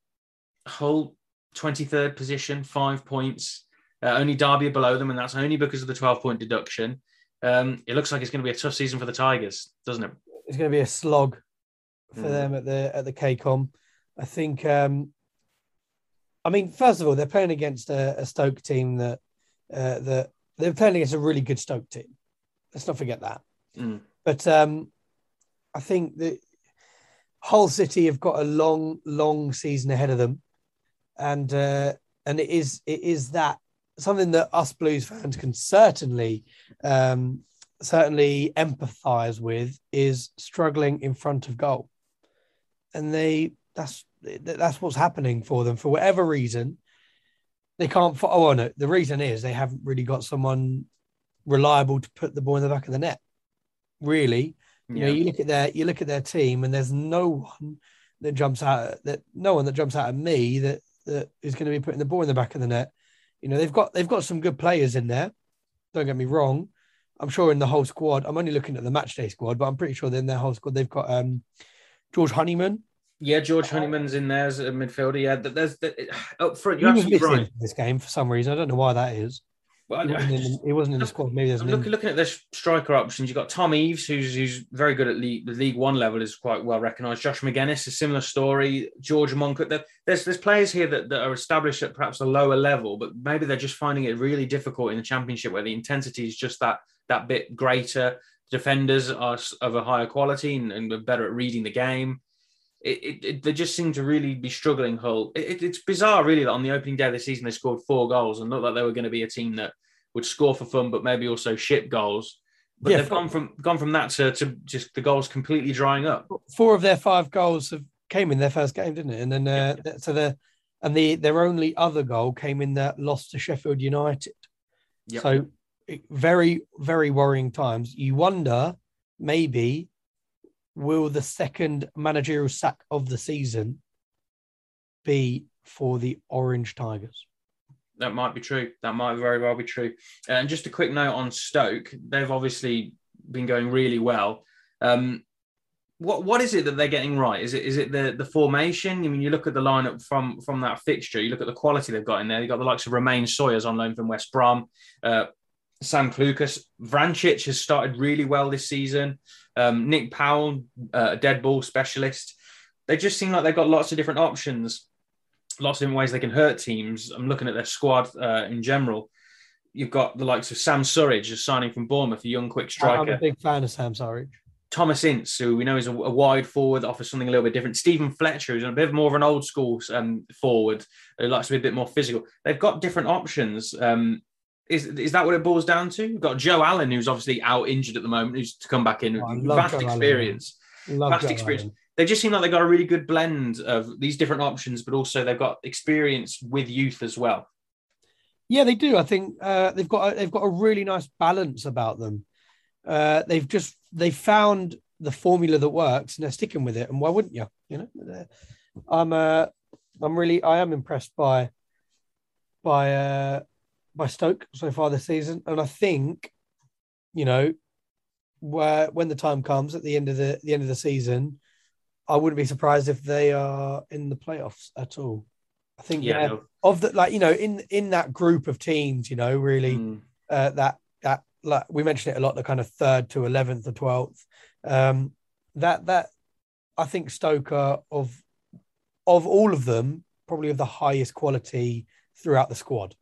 Hull, 23rd position, five points. Uh, only Derby below them, and that's only because of the 12 point deduction. Um, it looks like it's going to be a tough season for the Tigers, doesn't it? It's going to be a slog for Mm. them at the at the KCOM. I think. Um, I mean, first of all, they're playing against a, a Stoke team that uh, that they're playing against a really good Stoke team. Let's not forget that. Mm. But um, I think that Hull City have got a long, long season ahead of them, and uh, and it is it is that something that us Blues fans can certainly um, certainly empathise with is struggling in front of goal, and they that's that's what's happening for them for whatever reason. They can't. Oh no, the reason is they haven't really got someone reliable to put the ball in the back of the net. Really, you know, you look at their you look at their team, and there's no one that jumps out that no one that jumps out at me that that is going to be putting the ball in the back of the net. You know, they've got they've got some good players in there. Don't get me wrong. I'm sure in the whole squad. I'm only looking at the match day squad, but I'm pretty sure in their whole squad they've got um George Honeyman. Yeah, George Honeyman's in there as a midfielder. Yeah, th- there's the, up front. You're absolutely right. this game for some reason. I don't know why that is. Well, He wasn't in the, wasn't in the squad. Maybe there's I'm looking, looking at the striker options. You've got Tom Eaves, who's who's very good at league, the League One level, is quite well recognised. Josh Magennis, a similar story. George Monk. There's there's players here that, that are established at perhaps a lower level, but maybe they're just finding it really difficult in the Championship, where the intensity is just that that bit greater. Defenders are of a higher quality and, and better at reading the game. It, it, it- they just seem to really be struggling. Hull. It, it- it's bizarre, really, that on the opening day of the season they scored four goals and looked like they were going to be a team that would score for fun, but maybe also ship goals. But Yeah, they've for- gone from gone from that to, to just the goals completely drying up. four of their five goals have came in their first game, didn't it? And then uh, th- so the and the their only other goal came in that loss to Sheffield United. Yep. So very very worrying times. You wonder maybe will the second managerial sack of the season be for the Orange Tigers? That might be true. That might very well be true. And just a quick note on Stoke. They've obviously been going really well. Um, what what is it that they're getting right? Is it is it the the formation? I mean, you look at the lineup from from that fixture. You look at the quality they've got in there. You've got the likes of Romain Sawyers on loan from West Brom. Uh, Sam Clucas, Vrancic has started really well this season. Um, Nick Powell, uh, a dead ball specialist. they just seem like they've got lots of different options, lots of different ways they can hurt teams. I'm looking at their squad uh, in general. You've got the likes of Sam Surridge, just signing from Bournemouth, a young, quick striker. I'm a big fan of Sam Surridge. Thomas Ince, who we know is a, a, wide forward, offers something a little bit different. Stephen Fletcher, who's a bit more of an old school um, forward, who likes to be a bit more physical. They've got different options. Um, is is that what it boils down to? We've got Joe Allen, who's obviously out injured at the moment, who's to come back in. Oh, vast Joe experience. vast Joe experience. Allen. They just seem like they've got a really good blend of these different options, but also they've got experience with youth as well. Yeah, they do. I think uh, they've got a, they've got a really nice balance about them. Uh, they've just they found the formula that works and they're sticking with it. And why wouldn't you? You know, I'm uh, I'm really I am impressed by by uh, by Stoke so far this season, and I think you know where when the time comes at the end of the the end of the season, I wouldn't be surprised if they are in the playoffs at all. I think yeah, no. of the like you know in in that group of teams, you know, really mm. uh, that that like we mentioned it a lot, the kind of third to eleventh or twelfth. Um, that that I think Stoker of of all of them probably of the highest quality throughout the squad.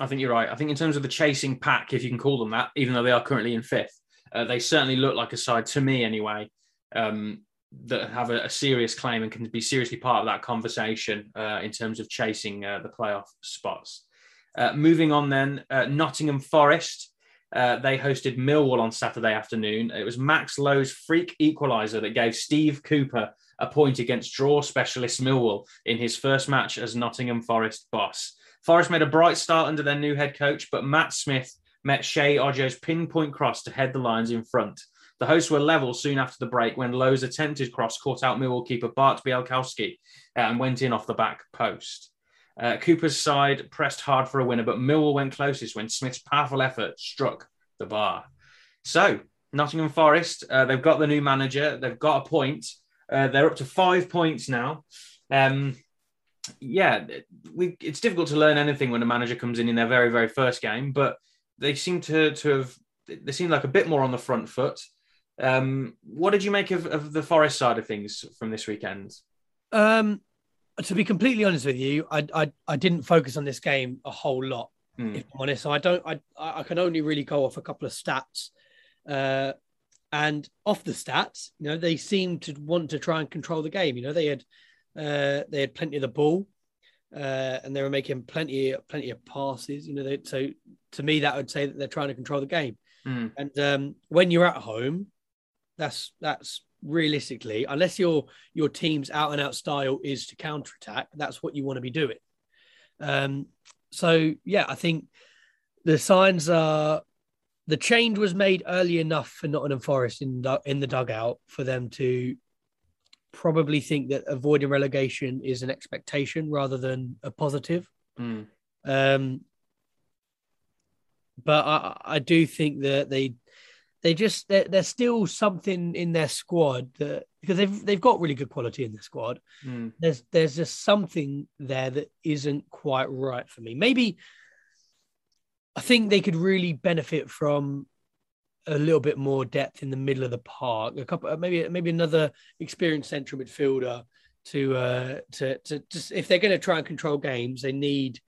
I think you're right. I think in terms of the chasing pack, if you can call them that, even though they are currently in fifth, uh, they certainly look like a side to me anyway um, that have a, a, serious claim and can be seriously part of that conversation uh, in terms of chasing uh, the playoff spots. Uh, moving on then, uh, Nottingham Forest. Uh, they hosted Millwall on Saturday afternoon. It was Max Lowe's freak equaliser that gave Steve Cooper a point against draw specialist Millwall in his first match as Nottingham Forest boss. Forest made a bright start under their new head coach, but Matt Smith met Sheyi Ojo's pinpoint cross to head the Lions in front. The hosts were level soon after the break when Lowe's attempted cross caught out Millwall keeper Bart Bialkowski uh, and went in off the back post. Uh, Cooper's side pressed hard for a winner, but Millwall went closest when Smith's powerful effort struck the bar. So, Nottingham Forest, uh, they've got the new manager, they've got a point. Uh, they're up to five points now. Um, yeah, we, it's difficult to learn anything when a manager comes in in their very, very first game, but they seem to, to have, they seem like a bit more on the front foot. Um, what did you make of, of the Forest side of things from this weekend? Um, to be completely honest with you, I, I, I didn't focus on this game a whole lot, mm. if I'm honest. So I don't, I, I can only really go off a couple of stats. Uh, and off the stats, you know, they seemed to want to try and control the game. You know, they had uh, they had plenty of the ball, uh, and they were making plenty plenty of passes. You know, they, so to me that would say that they're trying to control the game. Mm. And um, when you're at home, that's that's realistically, unless your your team's out and out style is to counter attack, that's what you want to be doing. Um, so yeah, I think the signs are the change was made early enough for Nottingham Forest in the, in the dugout for them to probably think that avoiding relegation is an expectation rather than a positive. Mm. Um, but I, I do think that they they just there's still something in their squad that because they've they've got really good quality in their squad. Mm. There's there's just something there that isn't quite right for me. Maybe I think they could really benefit from a little bit more depth in the middle of the park. A couple, maybe maybe another experienced central midfielder to uh, to to just if they're going to try and control games, they need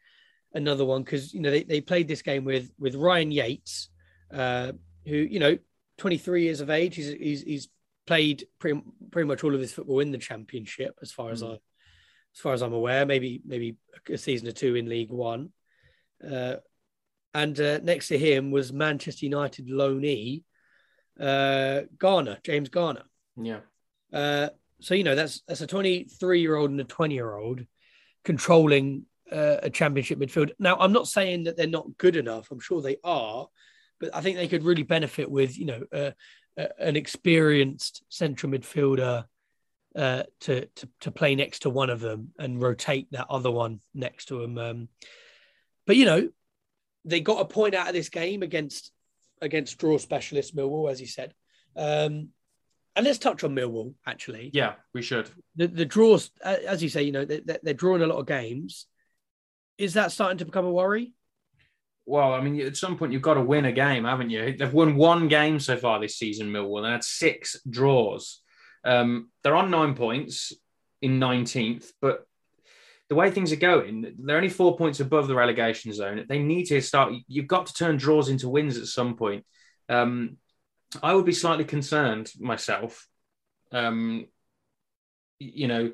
another one because you know they, they played this game with with Ryan Yates, uh, who you know 23 years of age. He's he's, he's played pretty, pretty much all of his football in the championship as far mm. as I as far as I'm aware. Maybe maybe a season or two in League One. Uh, and uh, next to him was Manchester United loanee uh, Garner, James Garner. Yeah. Uh, so you know that's that's a 23 year old and a 20 year old controlling uh, a championship midfield. Now I'm not saying that they're not good enough. I'm sure they are, but I think they could really benefit with you know uh, uh, an experienced central midfielder uh, to, to to play next to one of them and rotate that other one next to him. Um, but you know, they got a point out of this game against against draw specialist Millwall, as you said. Um, and let's touch on Millwall, actually. Yeah, we should. The, the draws, as you say, you know, they, they're drawing a lot of games. Is that starting to become a worry? Well, I mean, at some point you've got to win a game, haven't you? They've won one game so far this season, Millwall. They had six draws. Um, they're on nine points. in 19th, but the way things are going, they're only four points above the relegation zone. They need to start. You've got to turn draws into wins at some point. Um, I would be slightly concerned myself. Um, you know,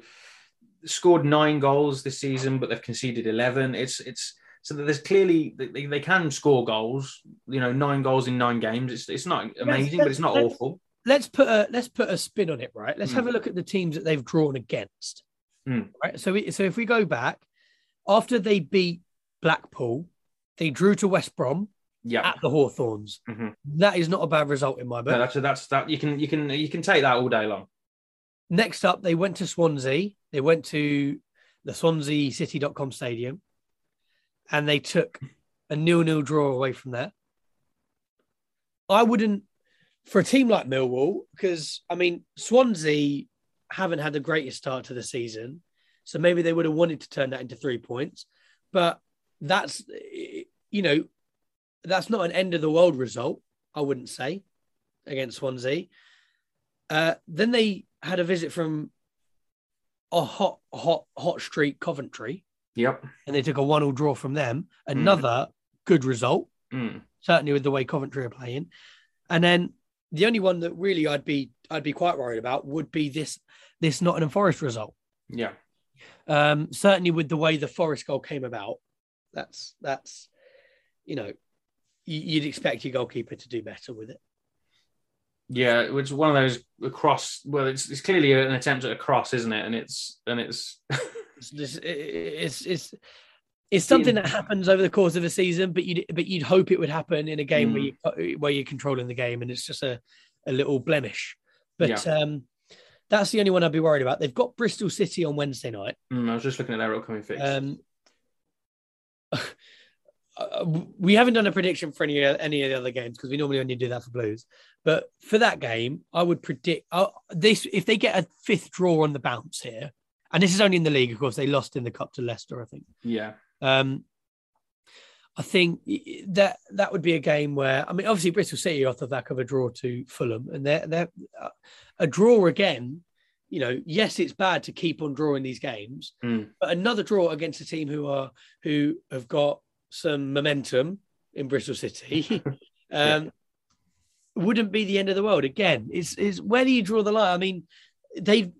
scored nine goals this season, but they've conceded eleven. It's it's so that there's clearly they, they can score goals. You know, nine goals in nine games. It's it's not amazing, but it's not awful. Let's put a let's put a spin on it, right? Let's Mm. have a look at the teams that they've drawn against. Mm. Right. So we, so if we go back after they beat Blackpool, they drew to West Brom Yeah, at the Hawthorns. Mhm. That is not a bad result in my book. no, that's that's that. You can you can you can take that all day long. Next up, they went to Swansea. They went to the Swansea City.com stadium and they took a nil-nil draw away from there. I wouldn't, for a team like Millwall, because I mean, Swansea haven't had the greatest start to the season. So maybe they would have wanted to turn that into three points. But that's, you know, that's not an end of the world result, I wouldn't say, against Swansea. Uh, then they had a visit from a hot, hot, hot streak Coventry, Yep. and they took a one-all draw from them. Another good result, Mm. certainly with the way Coventry are playing. And then the only one that really I'd be I'd be quite worried about would be this this Nottingham Forest result. Yeah. Um, certainly with the way the Forest goal came about, that's that's you know you- you'd expect your goalkeeper to do better with it. Yeah, it's one of those across. Well, it's, it's clearly an attempt at a cross, isn't it? And it's and it's It's this- it's it's it's something that happens over the course of a season, but you'd but you'd hope it would happen in a game where you where you're controlling the game, and it's just a, a little blemish. But um, that's the only one I'd be worried about. They've got Bristol City on Wednesday night. Mm, I was just looking at their upcoming fix. Um, uh, we haven't done a prediction for any any of the other games because we normally only do that for Blues. But for that game, I would predict uh, this if they get a fifth draw on the bounce here, and this is only in the league, of course. They lost in the cup to Leicester, I think. yeah. Um, I think that that would be a game where I mean, obviously Bristol City are off the back of a draw to Fulham, and they're they're uh, a draw again. You know, yes, it's bad to keep on drawing these games, Mm. but another draw against a team who are who have got some momentum in Bristol City um, wouldn't be the end of the world. Again, it's is where do you draw the line? I mean, they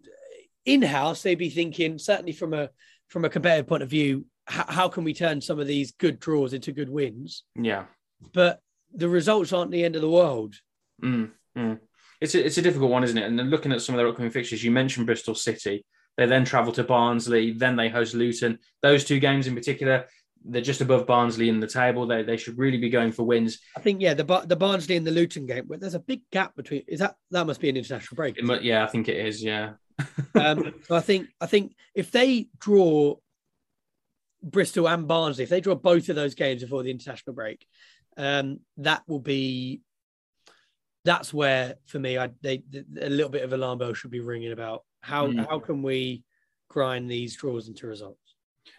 in house they'd be thinking certainly from a from a competitive point of view, how, how can we turn some of these good draws into good wins? Yeah. But the results aren't the end of the world. Mm, mm. It's a, it's a difficult one, isn't it? And then looking at some of their upcoming fixtures, you mentioned Bristol City. They then travel to Barnsley, then they host Luton. Those two games in particular, they're just above Barnsley in the table. They they should really be going for wins. I think yeah, the the Barnsley and the Luton game, but there's a big gap between. Is that that must be an international break? It mu- yeah, I think it is. Yeah. um, so I think I think if they draw Bristol and Barnsley, if they draw both of those games before the international break, um, that will be that's where for me I they a little bit of alarm bell should be ringing about how Mm. how can we grind these draws into results.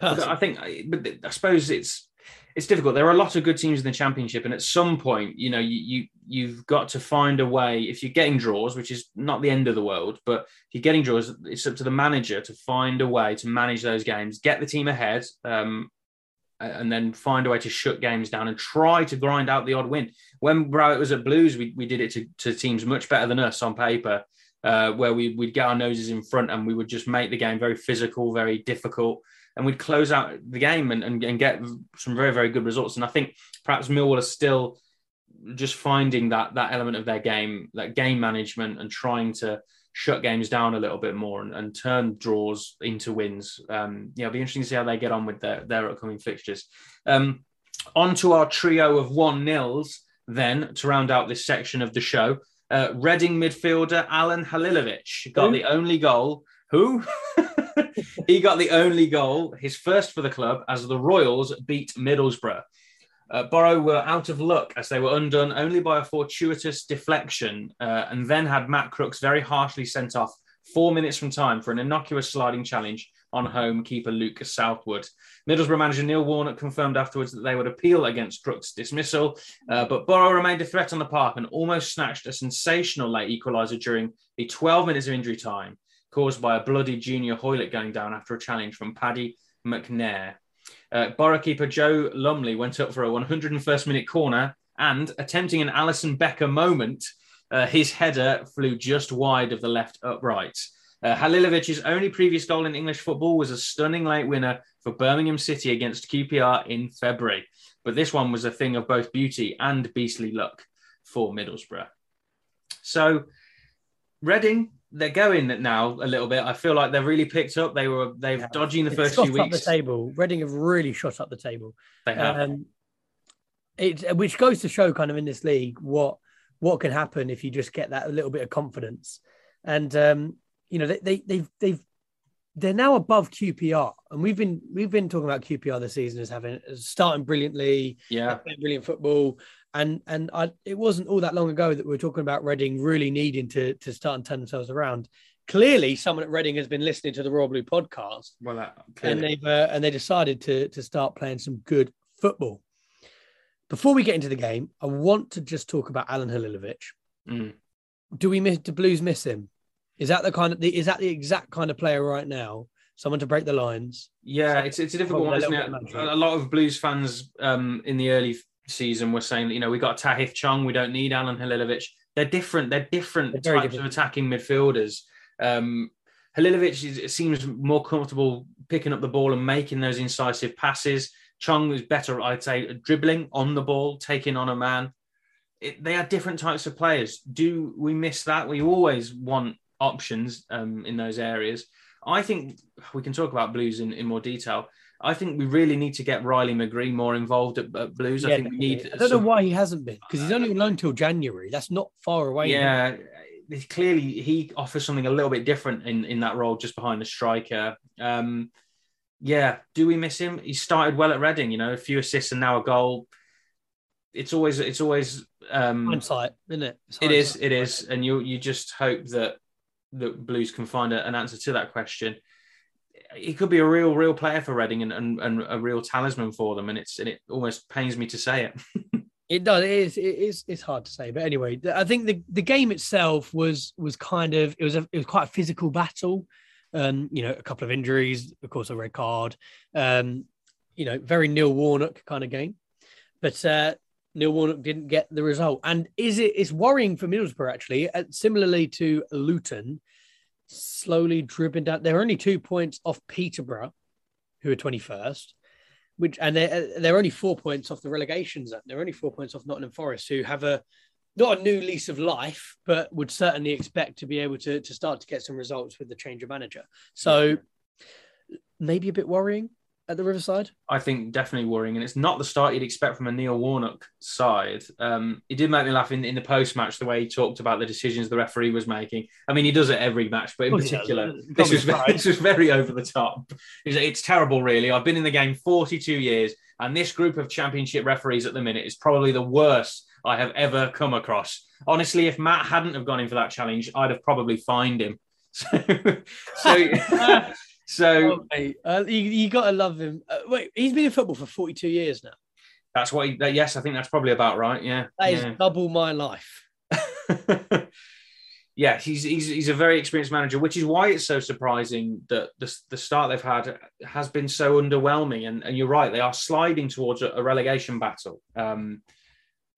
I think, but I suppose it's it's difficult. There are a lot of good teams in the championship, and at some point, you know, you, you you've got to find a way. If you're getting draws, which is not the end of the world, but if you're getting draws, it's up to the manager to find a way to manage those games, get the team ahead, um, and then find a way to shut games down and try to grind out the odd win. When Rowett was at Blues, we, we did it to, to teams much better than us on paper, uh, where we, we'd get our noses in front and we would just make the game very physical, very difficult and we'd close out the game and, and, and get some very very good results. And I think perhaps Millwall are still just finding that that element of their game, that game management, and trying to shut games down a little bit more and, and turn draws into wins. Um, yeah, it'll be interesting to see how they get on with their their upcoming fixtures. Um, on to our trio of one nils then to round out this section of the show. Uh, Reading midfielder Alan Halilovic got Who? the only goal. Who? he got the only goal, his first for the club, as the Royals beat Middlesbrough. Uh, Borough were out of luck as they were undone only by a fortuitous deflection uh, and then had Matt Crooks very harshly sent off four minutes from time for an innocuous sliding challenge on home keeper Luke Southwood. Middlesbrough manager Neil Warnock confirmed afterwards that they would appeal against Crooks' dismissal, uh, but Borough remained a threat on the park and almost snatched a sensational late equaliser during the 12 minutes of injury time. Caused by a bloody junior Hoilett going down after a challenge from Paddy McNair. Uh, Borough keeper Joe Lumley went up for a 101st minute corner and, attempting an Alisson Becker moment, uh, his header flew just wide of the left upright. Uh, Halilovic's only previous goal in English football was a stunning late winner for Birmingham City against QPR in February. But this one was a thing of both beauty and beastly luck for Middlesbrough. So, Reading, they're going now a little bit. I feel like they've really picked up. They were they've yeah. dodging the it's first few weeks. Up the table. Reading have really shot up the table. They have. Um, it, which goes to show kind of in this league what what can happen if you just get that little bit of confidence. And um, you know, they, they they've they've they're now above QPR, and we've been we've been talking about QPR this season as having as starting brilliantly, yeah, brilliant football, and and I, it wasn't all that long ago that we were talking about Reading really needing to to start and turn themselves around. Clearly, someone at Reading has been listening to the Royal Blue podcast, well, uh, and they've uh, and they decided to to start playing some good football. Before we get into the game, I want to just talk about Alan Halilovic. Mm. Do we miss? Do Blues miss him? Is that the kind of the, is that the exact kind of player right now? Someone to break the lines. Yeah, it's it's a difficult one, isn't it? A lot of Blues fans um, in the early season were saying, you know, we got Tahith Chong, we don't need Alan Halilovic. They're different. They're different They're types different. of attacking midfielders. Um, Halilovic is, seems more comfortable picking up the ball and making those incisive passes. Chong is better, I'd say, dribbling on the ball, taking on a man. It, they are different types of players. Do we miss that? We always want options um, in those areas. I think we can talk about Blues in, in more detail. I think we really need to get Riley McGree more involved at, at Blues. Yeah, I think we need. I don't some... know why he hasn't been because he's only on loan till January. That's not far away. Yeah, clearly he offers something a little bit different in, in that role, just behind the striker. Um, yeah, do we miss him? He started well at Reading, you know, a few assists and now a goal. It's always it's always um, hindsight, isn't it? It is, it is, and you you just hope that the Blues can find a, an answer to that question. He could be a real, real player for Reading and, and, and a real talisman for them, and it's and it almost pains me to say it. it does. It is. It is. It's hard to say, but anyway, I think the, the game itself was was kind of it was a it was quite a physical battle. Um, you know, a couple of injuries, of course, a red card. Um, you know, very Neil Warnock kind of game, but uh, Neil Warnock didn't get the result. And is it? It's worrying for Middlesbrough actually. Uh, similarly to Luton, slowly dripping down. They're only two points off Peterborough, who are twenty first. Which and they're they're only four points off the relegation zone. They're only four points off Nottingham Forest, who have a not a new lease of life, but would certainly expect to be able to to start to get some results with the change of manager. So maybe a bit worrying at the Riverside? I think definitely worrying, and it's not the start you'd expect from a Neil Warnock side. Um, he did make me laugh in, in the post match the way he talked about the decisions the referee was making. I mean, he does it every match, but in particular, this was very, this was very over the top. It's, it's terrible, really. I've been in the game 42 years, and this group of championship referees at the minute is probably the worst I have ever come across. Honestly, if Matt hadn't have gone in for that challenge, I'd have probably fined him. So, so So oh, uh, you, you got to love him. Uh, wait, he's been in football for 42 years now. That's what he, yes, I think that's probably about right. Yeah. That is yeah. double my life. yeah, he's, he's he's a very experienced manager, which is why it's so surprising that the, the start they've had has been so underwhelming. And, and you're right, they are sliding towards a, a relegation battle. Um,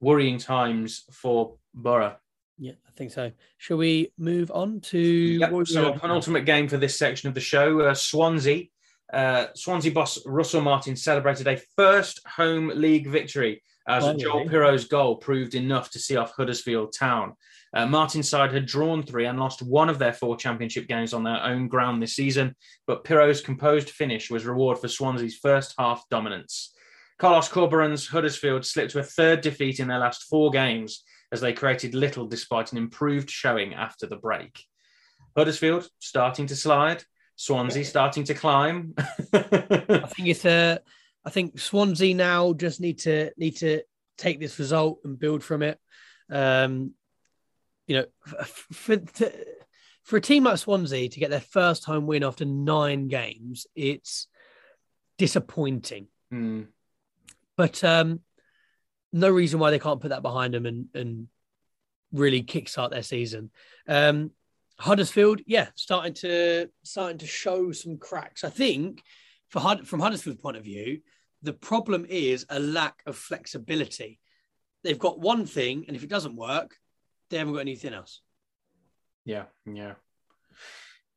worrying times for Borough. Yeah, I think so. Shall we move on to yep. so a penultimate game for this section of the show? Uh, Swansea. Uh, Swansea boss Russell Martin celebrated a first home league victory as oh, Joel Piroe's goal proved enough to see off Huddersfield Town. Uh, Martin's side had drawn three and lost one of their four championship games on their own ground this season, but Piroe's composed finish was reward for Swansea's first half dominance. Carlos Corberan's Huddersfield slipped to a third defeat in their last four games as they created little despite an improved showing after the break. Huddersfield starting to slide, Swansea starting to climb. I think it's a. I think Swansea now just need to need to take this result and build from it. Um, you know, for for a team like Swansea to get their first home win after nine games, it's disappointing. Mm. But um, no reason why they can't put that behind them and and really kickstart their season. Um, Huddersfield, yeah, starting to starting to show some cracks. I think for Hud- from Huddersfield's point of view, the problem is a lack of flexibility. They've got one thing, and if it doesn't work, they haven't got anything else. Yeah, yeah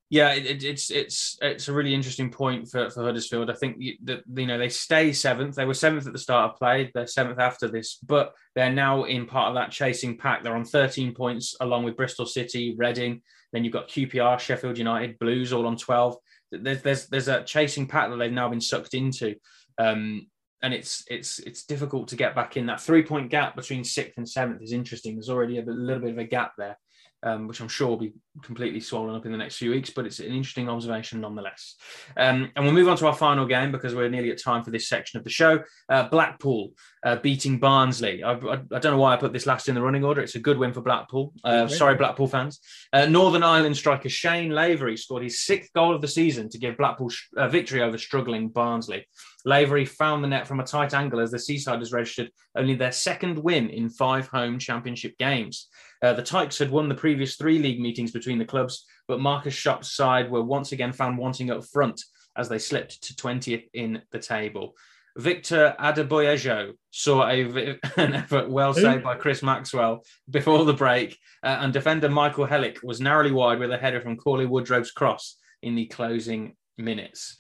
yeah, it, it's it's it's a really interesting point for, for Huddersfield. I think that you know they stay seventh. They were seventh at the start of play. They're seventh after this, but they're now in part of that chasing pack. They're on 13 points along with Bristol City, Reading. Then you've got QPR, Sheffield United, Blues all on 12. There's there's there's a chasing pack that they've now been sucked into. Um, and it's it's it's difficult to get back in. That three point gap between sixth and seventh is interesting. There's already a little bit of a gap there um, which I'm sure will be completely swollen up in the next few weeks, but it's an interesting observation nonetheless. Um, and we'll move on to our final game because we're nearly at time for this section of the show. Uh, Blackpool uh, beating Barnsley. I, I, I, don't know why I put this last in the running order. It's a good win for Blackpool. Uh, sorry, Blackpool fans. Uh, Northern Ireland striker Shane Lavery scored his sixth goal of the season to give Blackpool a uh, victory over struggling Barnsley. Lavery found the net from a tight angle as the Seasiders registered only their second win in five home championship games. Uh, the Tykes had won the previous three league meetings between the clubs, but Markus Schopp's side were once again found wanting up front as they slipped to 20th in the table. Victor Adeboyejo saw a, an effort well saved by Chris Maxwell before the break, uh, and defender Michael Helik was narrowly wide with a header from Cauley Woodrow's cross in the closing minutes.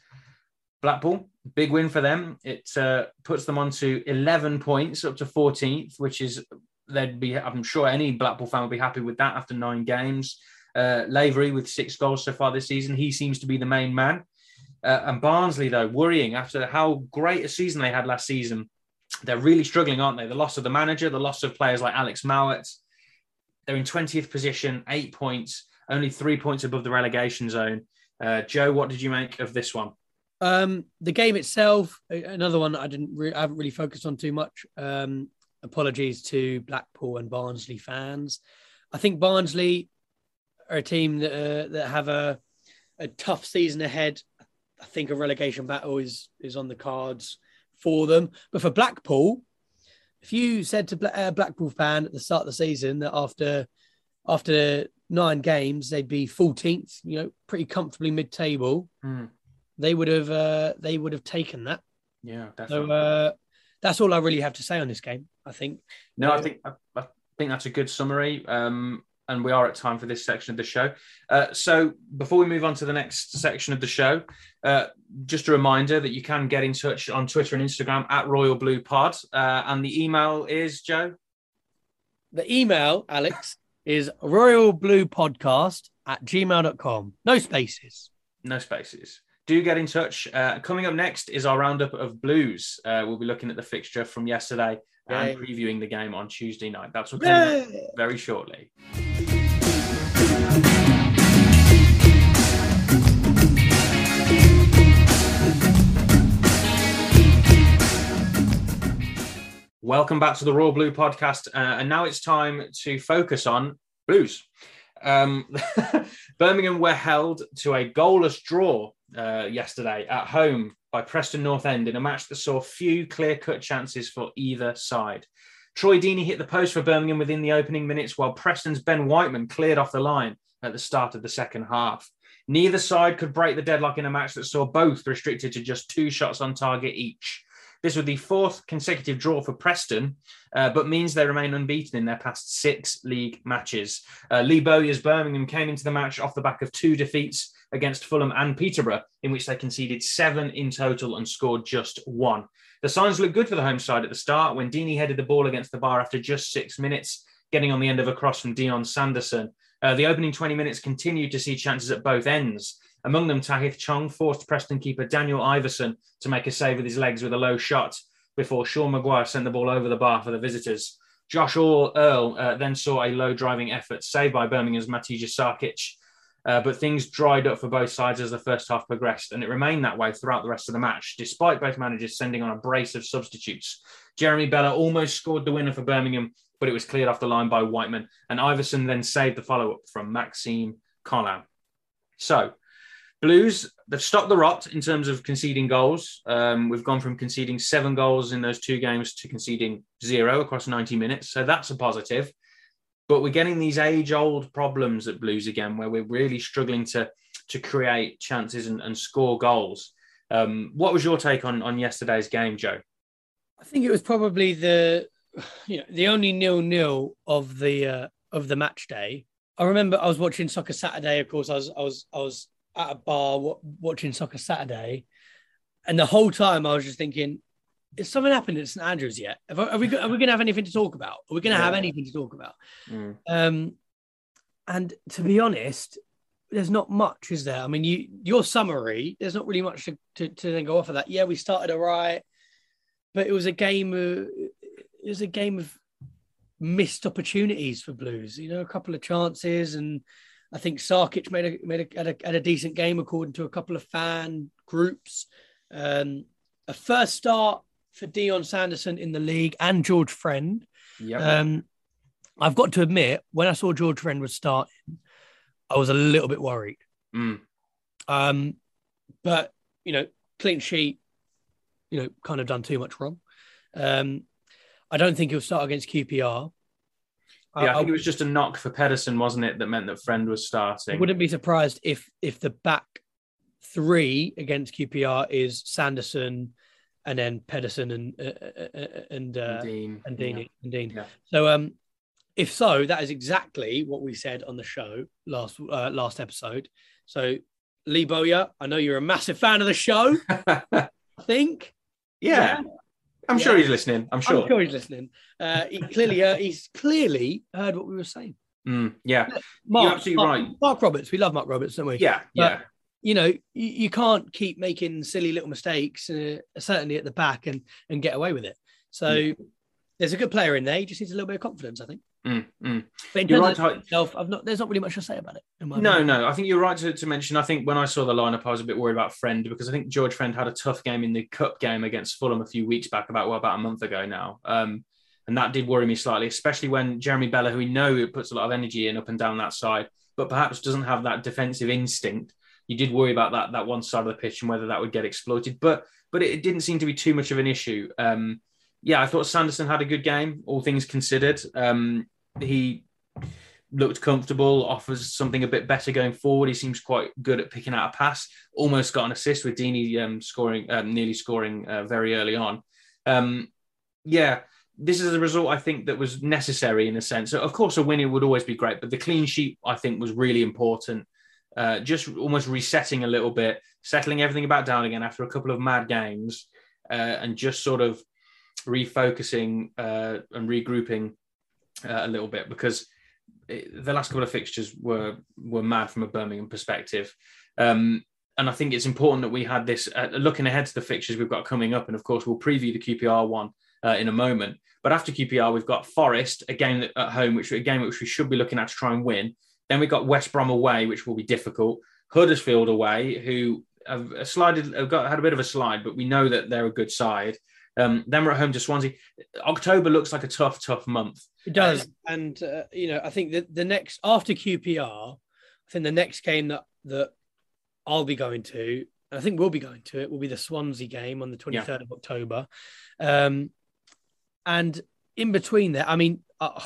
Blackpool, big win for them. It uh, puts them on to 11 points, up to 14th, which is they'd be. I'm sure any Blackpool fan would be happy with that after nine games. Uh, Lavery with six goals so far this season. He seems to be the main man. Uh, and Barnsley, though, worrying after how great a season they had last season. They're really struggling, aren't they? The loss of the manager, the loss of players like Alex Mowatt. They're in 20th position, eight points, only three points above the relegation zone. Uh, Joe, what did you make of this one? Um, the game itself, another one I didn't, re- I haven't really focused on too much. Um, apologies to Blackpool and Barnsley fans. I think Barnsley are a team that uh, that have a a tough season ahead. I think a relegation battle is is on the cards for them. But for Blackpool, if you said to a Blackpool fan at the start of the season that after after nine games they'd be 14th, you know, pretty comfortably mid-table, mm. they would have uh, they would have taken that. Yeah, definitely. So uh, that's all I really have to say on this game. I think. No, I think I, I think that's a good summary. Um, and we are at time for this section of the show. Uh, so before we move on to the next section of the show, uh, just a reminder that you can get in touch on Twitter and Instagram at Royal Blue Pod, uh, and the email is Joe. The email, Alex, is Royal Blue Podcast at gmail.com. No spaces. No spaces do get in touch. Uh, coming up next is our roundup of blues. Uh, we'll be looking at the fixture from yesterday Yay. and previewing the game on Tuesday night. That's what coming very shortly. Welcome back to the Royal Blue podcast. Uh, and now it's time to focus on blues. Um, Birmingham were held to a goalless draw uh, yesterday at home by Preston North End in a match that saw few clear cut chances for either side. Troy Deeney hit the post for Birmingham within the opening minutes, while Preston's Ben Whiteman cleared off the line at the start of the second half. Neither side could break the deadlock in a match that saw both restricted to just two shots on target each. This was the fourth consecutive draw for Preston, uh, but means they remain unbeaten in their past six league matches. Uh, Lee Bowyer's Birmingham came into the match off the back of two defeats against Fulham and Peterborough, in which they conceded seven in total and scored just one. The signs looked good for the home side at the start when Deeney headed the ball against the bar after just six minutes, getting on the end of a cross from Dion Sanderson. Uh, the opening 20 minutes continued to see chances at both ends. Among them, Tahith Chong forced Preston keeper Daniel Iversen to make a save with his legs with a low shot before Sean Maguire sent the ball over the bar for the visitors. Josh Earl uh, then saw a low driving effort saved by Birmingham's Matija Sarkic, uh, but things dried up for both sides as the first half progressed, and it remained that way throughout the rest of the match, despite both managers sending on a brace of substitutes. Jeremy Bela almost scored the winner for Birmingham, but it was cleared off the line by Whiteman, and Iversen then saved the follow up from Maxime Colin. So, Blues, they've stopped the rot in terms of conceding goals. Um, we've gone from conceding seven goals in those two games to conceding zero across 90 minutes. So that's a positive. But we're getting these age-old problems at Blues again, where we're really struggling to to create chances and, and score goals. Um, what was your take on on yesterday's game, Joe? I think it was probably the you know the only nil nil of the uh, of the match day. I remember I was watching Soccer Saturday. Of course, I was I was I was at a bar watching Soccer Saturday, and the whole time I was just thinking, "Is something happened at St Andrews yet? Are, are we are we going to have anything to talk about? Are we going to yeah. have anything to talk about?" Mm. Um, and to be honest, there's not much, is there? I mean, you your summary, there's not really much to, to, to then go off of that. Yeah, we started all right, but it was a game of it was a game of missed opportunities for Blues. You know, a couple of chances, and I think Sarkic made a made a had, a had a decent game according to a couple of fan groups. Um, a first start for Dion Sanderson in the league and George Friend. Yep. Um, I've got to admit, when I saw George Friend was starting, I was a little bit worried. Mm. Um, but you know, clean sheet, you know, kind of done too much wrong. Um, I don't think he'll start against QPR. Yeah, I think it was just a knock for Pedersen, wasn't it? That meant that Friend was starting. I wouldn't be surprised if if the back three against QPR is Sanderson, and then Pedersen and uh, uh, uh and uh, and Dean and Dean, yeah. and Dean. Yeah. So um, if so, that is exactly what we said on the show last uh, last episode. So Lee Bowyer, I know you're a massive fan of the show. I think. Yeah. yeah. I'm sure he's listening. I'm sure. I'm sure he's listening. Uh, he clearly, uh, he's clearly heard what we were saying. Mm, yeah, Mark, you're absolutely Mark, right. Mark Roberts, we love Mark Roberts, don't we? Yeah, yeah. You know, you, you, can't keep making silly little mistakes, uh, certainly at the back, and and get away with it. So mm. there's a good player in there. He just needs a little bit of confidence, I think. Mm, mm. But in you're right itself, I've not. There's not really much to say about it. no, opinion. no. I think you're right to, to mention. I think when I saw the lineup, I was a bit worried about Friend because I think George Friend had a tough game in the cup game against Fulham a few weeks back, about well, about a month ago now. Um, and that did worry me slightly, especially when Jeremy Bela, who we know puts a lot of energy in up and down that side, but perhaps doesn't have that defensive instinct. You did worry about that that one side of the pitch and whether that would get exploited, but but it didn't seem to be too much of an issue. Um, yeah, I thought Sanderson had a good game, all things considered. Um, he looked comfortable, offers something a bit better going forward. He seems quite good at picking out a pass. Almost got an assist with Deeney um, scoring, um, nearly scoring uh, very early on. Um, yeah, this is a result I think that was necessary in a sense. Of course, a win would always be great, but the clean sheet I think was really important. Uh, just almost resetting a little bit, settling everything about down again after a couple of mad games, uh, and just sort of refocusing uh, and regrouping uh, a little bit because it, the last couple of fixtures were were mad from a Birmingham perspective. Um, and I think it's important that we had this uh, looking ahead to the fixtures we've got coming up. And of course, we'll preview the QPR one in a moment. But after QPR, we've got Forest, a game at home, which a game which we should be looking at to try and win. Then we've got West Brom away, which will be difficult. Huddersfield away, who have slided, have got had a bit of a slide, but we know that they're a good side. Um, then we're at home to Swansea. October looks like a tough, tough month. It does, um, and uh, you know, I think that the next after QPR, I think the next game that that I'll be going to, I think we'll be going to it, will be the Swansea game on the twenty third yeah. of October. Um, and in between there, I mean, uh,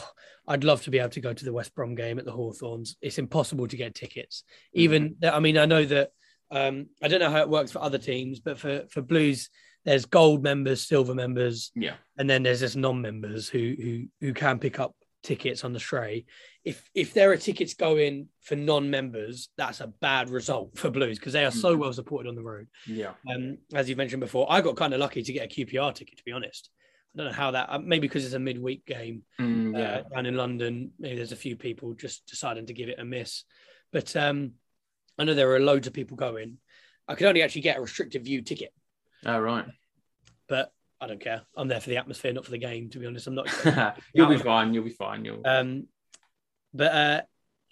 I'd love to be able to go to the West Brom game at the Hawthorns. It's impossible to get tickets. Mm-hmm. Even, I mean, I know that um, I don't know how it works for other teams, but for for Blues there's gold members, silver members, yeah, and then there's just non-members who who who can pick up tickets on the stray. If if there are tickets going for non-members, that's a bad result for Blues because they are so mm-hmm. well supported on the road. Yeah, um, as you mentioned before, I got kind of lucky to get a QPR ticket. To be honest, I don't know how that. Uh, maybe because it's a midweek game mm, yeah. uh, down in London. Maybe there's a few people just deciding to give it a miss, but um, I know there are loads of people going. I could only actually get a restricted view ticket. Oh, right. But I don't care. I'm there for the atmosphere, not for the game. To be honest, I'm not. you'll be fine. You'll be fine. You'll. Um, but uh,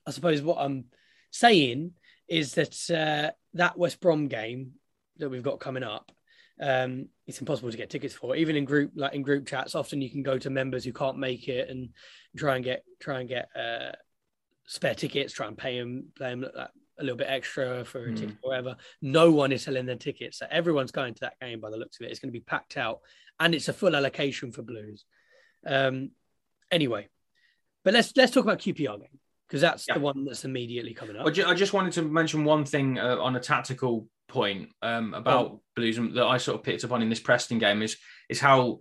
I suppose what I'm saying is that uh, that West Brom game that we've got coming up, um, it's impossible to get tickets for. Even in group, like in group chats, often you can go to members who can't make it and try and get try and get uh, spare tickets, try and pay them, pay them like a little bit extra for a mm. ticket or whatever. No one is selling their tickets. So everyone's going to that game by the looks of it. It's going to be packed out and it's a full allocation for Blues. Um, anyway, But let's let's talk about QPR game because that's Yeah. the one that's immediately coming up. I just wanted to mention one thing uh, on a tactical point um, about Blues that I sort of picked up on in this Preston game is is how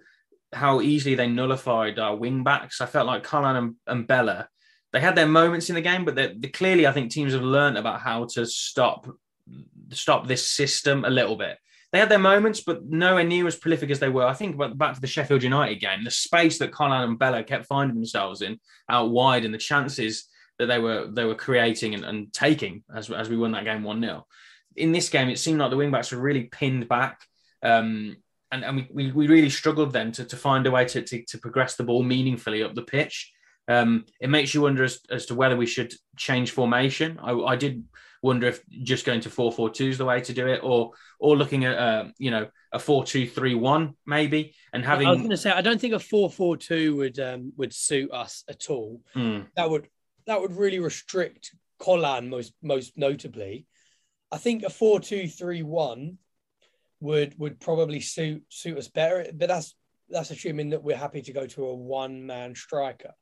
how easily they nullified our wing backs. I felt like Colin and, and Bela, they had their moments in the game, but they, they clearly I think teams have learned about how to stop stop this system a little bit. They had their moments, but nowhere near as prolific as they were. I think about back to the Sheffield United game, the space that Colin and Bela kept finding themselves in out wide, and the chances that they were they were creating and, and taking as, as we won that game 1-0. In this game, it seemed like the wing backs were really pinned back. Um, and, and we, we, we really struggled then to, to find a way to, to, to progress the ball meaningfully up the pitch. Um, it makes you wonder as, as to whether we should change formation. I, I did wonder if just going to 4-4-2 is the way to do it or or looking at uh, you know a 4-2-3-1 maybe and having I was going to say I don't think a four four two would um, would suit us at all. Hmm. That would that would really restrict Colin most most notably. I think a four two three one would would probably suit suit us better, but that's that's assuming that we're happy to go to a one man striker.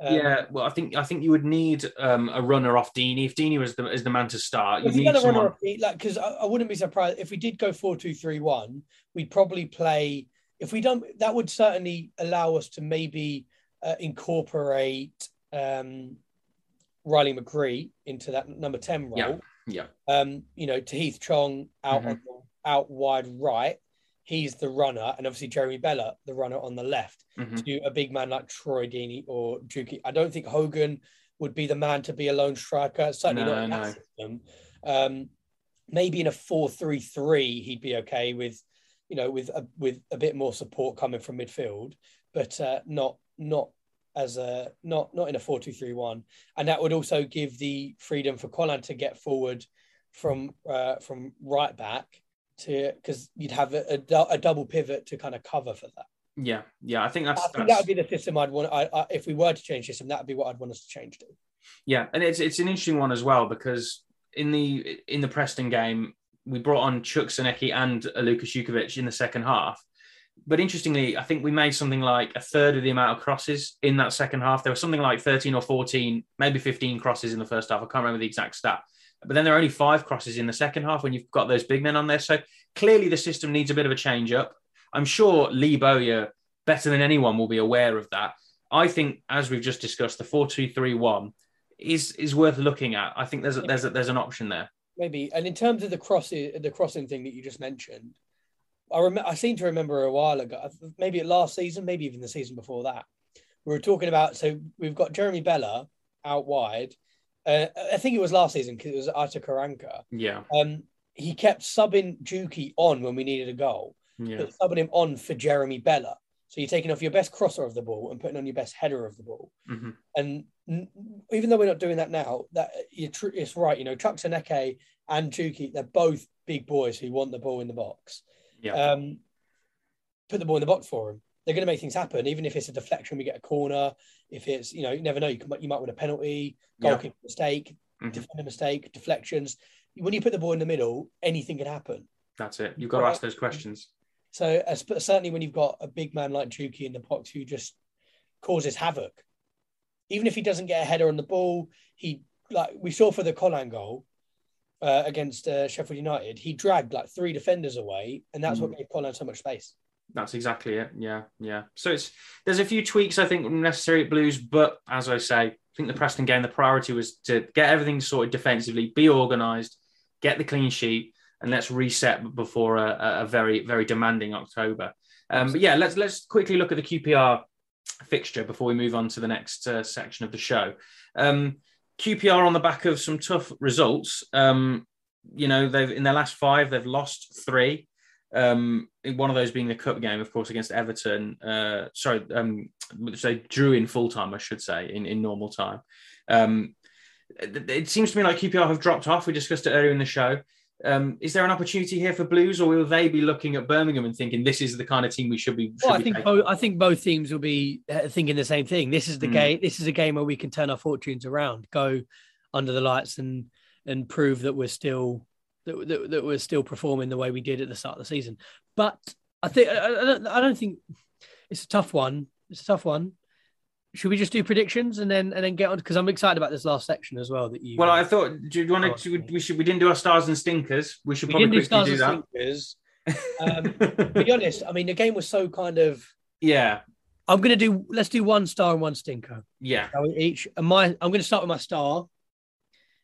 Um, yeah, well, I think I think you would need um, a runner off Deeney. If Deeney was the is the man to start, you need going to run someone. a like because I, I wouldn't be surprised if we did go four two three one. We'd probably play if we don't. That would certainly allow us to maybe uh, incorporate um, Riley McGree into that number ten role. Yeah. Yeah, Um, you know, to Tahith Chong out Mhm. on the, out wide right. He's the runner, and obviously Jérémie Bela, the runner on the left. Mhm. To a big man like Troy Deeney or Juki. I don't think Hogan would be the man to be a lone striker. Certainly No, not in that no. system. Um, maybe in a four-three-three, he'd be okay with, you know, with a, with a bit more support coming from midfield, but uh, not not as a not not in a four-two-three-one. And that would also give the freedom for Colin to get forward from uh, from right back to because you'd have a, a, a double pivot to kind of cover for that. yeah, yeah. I think that's, I think that's that would be the system I'd want. I, I, if we were to change system, that would be what I'd want us to change to. Yeah, and it's it's an interesting one as well because in the in the Preston game we brought on Chuks Aneke and Lukas Jutkiewicz in the second half. But interestingly, I think we made something like a third of the amount of crosses in that second half. There was something like 13 or 14, maybe 15 crosses in the first half. I can't remember the exact stat. But then there are only five crosses in the second half when you've got those big men on there. So clearly the system needs a bit of a change up. I'm sure Lee Bowyer, better than anyone, will be aware of that. I think, as we've just discussed, the 4 2 3 1 is is worth looking at. I think there's a, there's a, there's an option there. Maybe. And in terms of the crossing, the crossing thing that you just mentioned, I remember. I seem to remember a while ago, maybe last season, maybe even the season before that, we were talking about. So we've got Jérémie Bela out wide. Uh, I think it was last season because it was Aitor Karanka. Yeah, Um, he kept subbing Juki on when we needed a goal. yeah, but subbing him on for Jérémie Bela. So you're taking off your best crosser of the ball and putting on your best header of the ball. hmm And even though we're not doing that now, that it's right. You know, Chuks Aneke and Chuki, they're both big boys who want the ball in the box. Yeah, Um, put the ball in the box for them. They're going to make things happen, even if it's a deflection, we get a corner. If it's, you know, you never know. You, can, you might win a penalty, goal Yeah. mistake, Mhm. defender mistake, deflections. When you put the ball in the middle, anything can happen. That's it. You've got to ask those questions. So as, but certainly when you've got a big man like Juki in the box who just causes havoc, even if he doesn't get a header on the ball, he like we saw for the Colin goal uh, against uh, Sheffield United, he dragged like three defenders away, and that's what gave Colin so much space. That's exactly it. Yeah, yeah. So it's there's a few tweaks I think necessary at Blues, but as I say, I think the Preston game, the priority was to get everything sorted defensively, be organised, get the clean sheet, and let's reset before a, a- a very very demanding October. Um, but yeah, let's let's quickly look at the QPR fixture before we move on to the next uh, section of the show. Um, QPR on the back of some tough results. Um, you know, they've in their last five, they've lost three. Um, one of those being the cup game, of course, against Everton. Uh, sorry, um, which they drew in full time, I should say, in, in normal time. Um, it, it seems to me like QPR have dropped off. We discussed it earlier in the show. Um, is there an opportunity here for Blues, or will they be looking at Birmingham and thinking this is the kind of team we should be? Should Well, I think both, I think both teams will be uh, thinking the same thing. This is the Mm. game. This is a game where we can turn our fortunes around, go under the lights, and and prove that we're still that, that, that we're still performing the way we did at the start of the season. But I think I, I don't, I don't think it's a tough one. It's a tough one. Should we just do predictions and then and then get on? Because I'm excited about this last section as well. That you. Well, I thought. Do you want to? We should. We didn't do our stars and stinkers. We should we probably didn't do quickly stars do and that. stinkers. Um, to be honest, I mean the game was so kind of. yeah. I'm gonna do. Let's do one star and one stinker. Yeah. We each? And my. I'm gonna start with my star,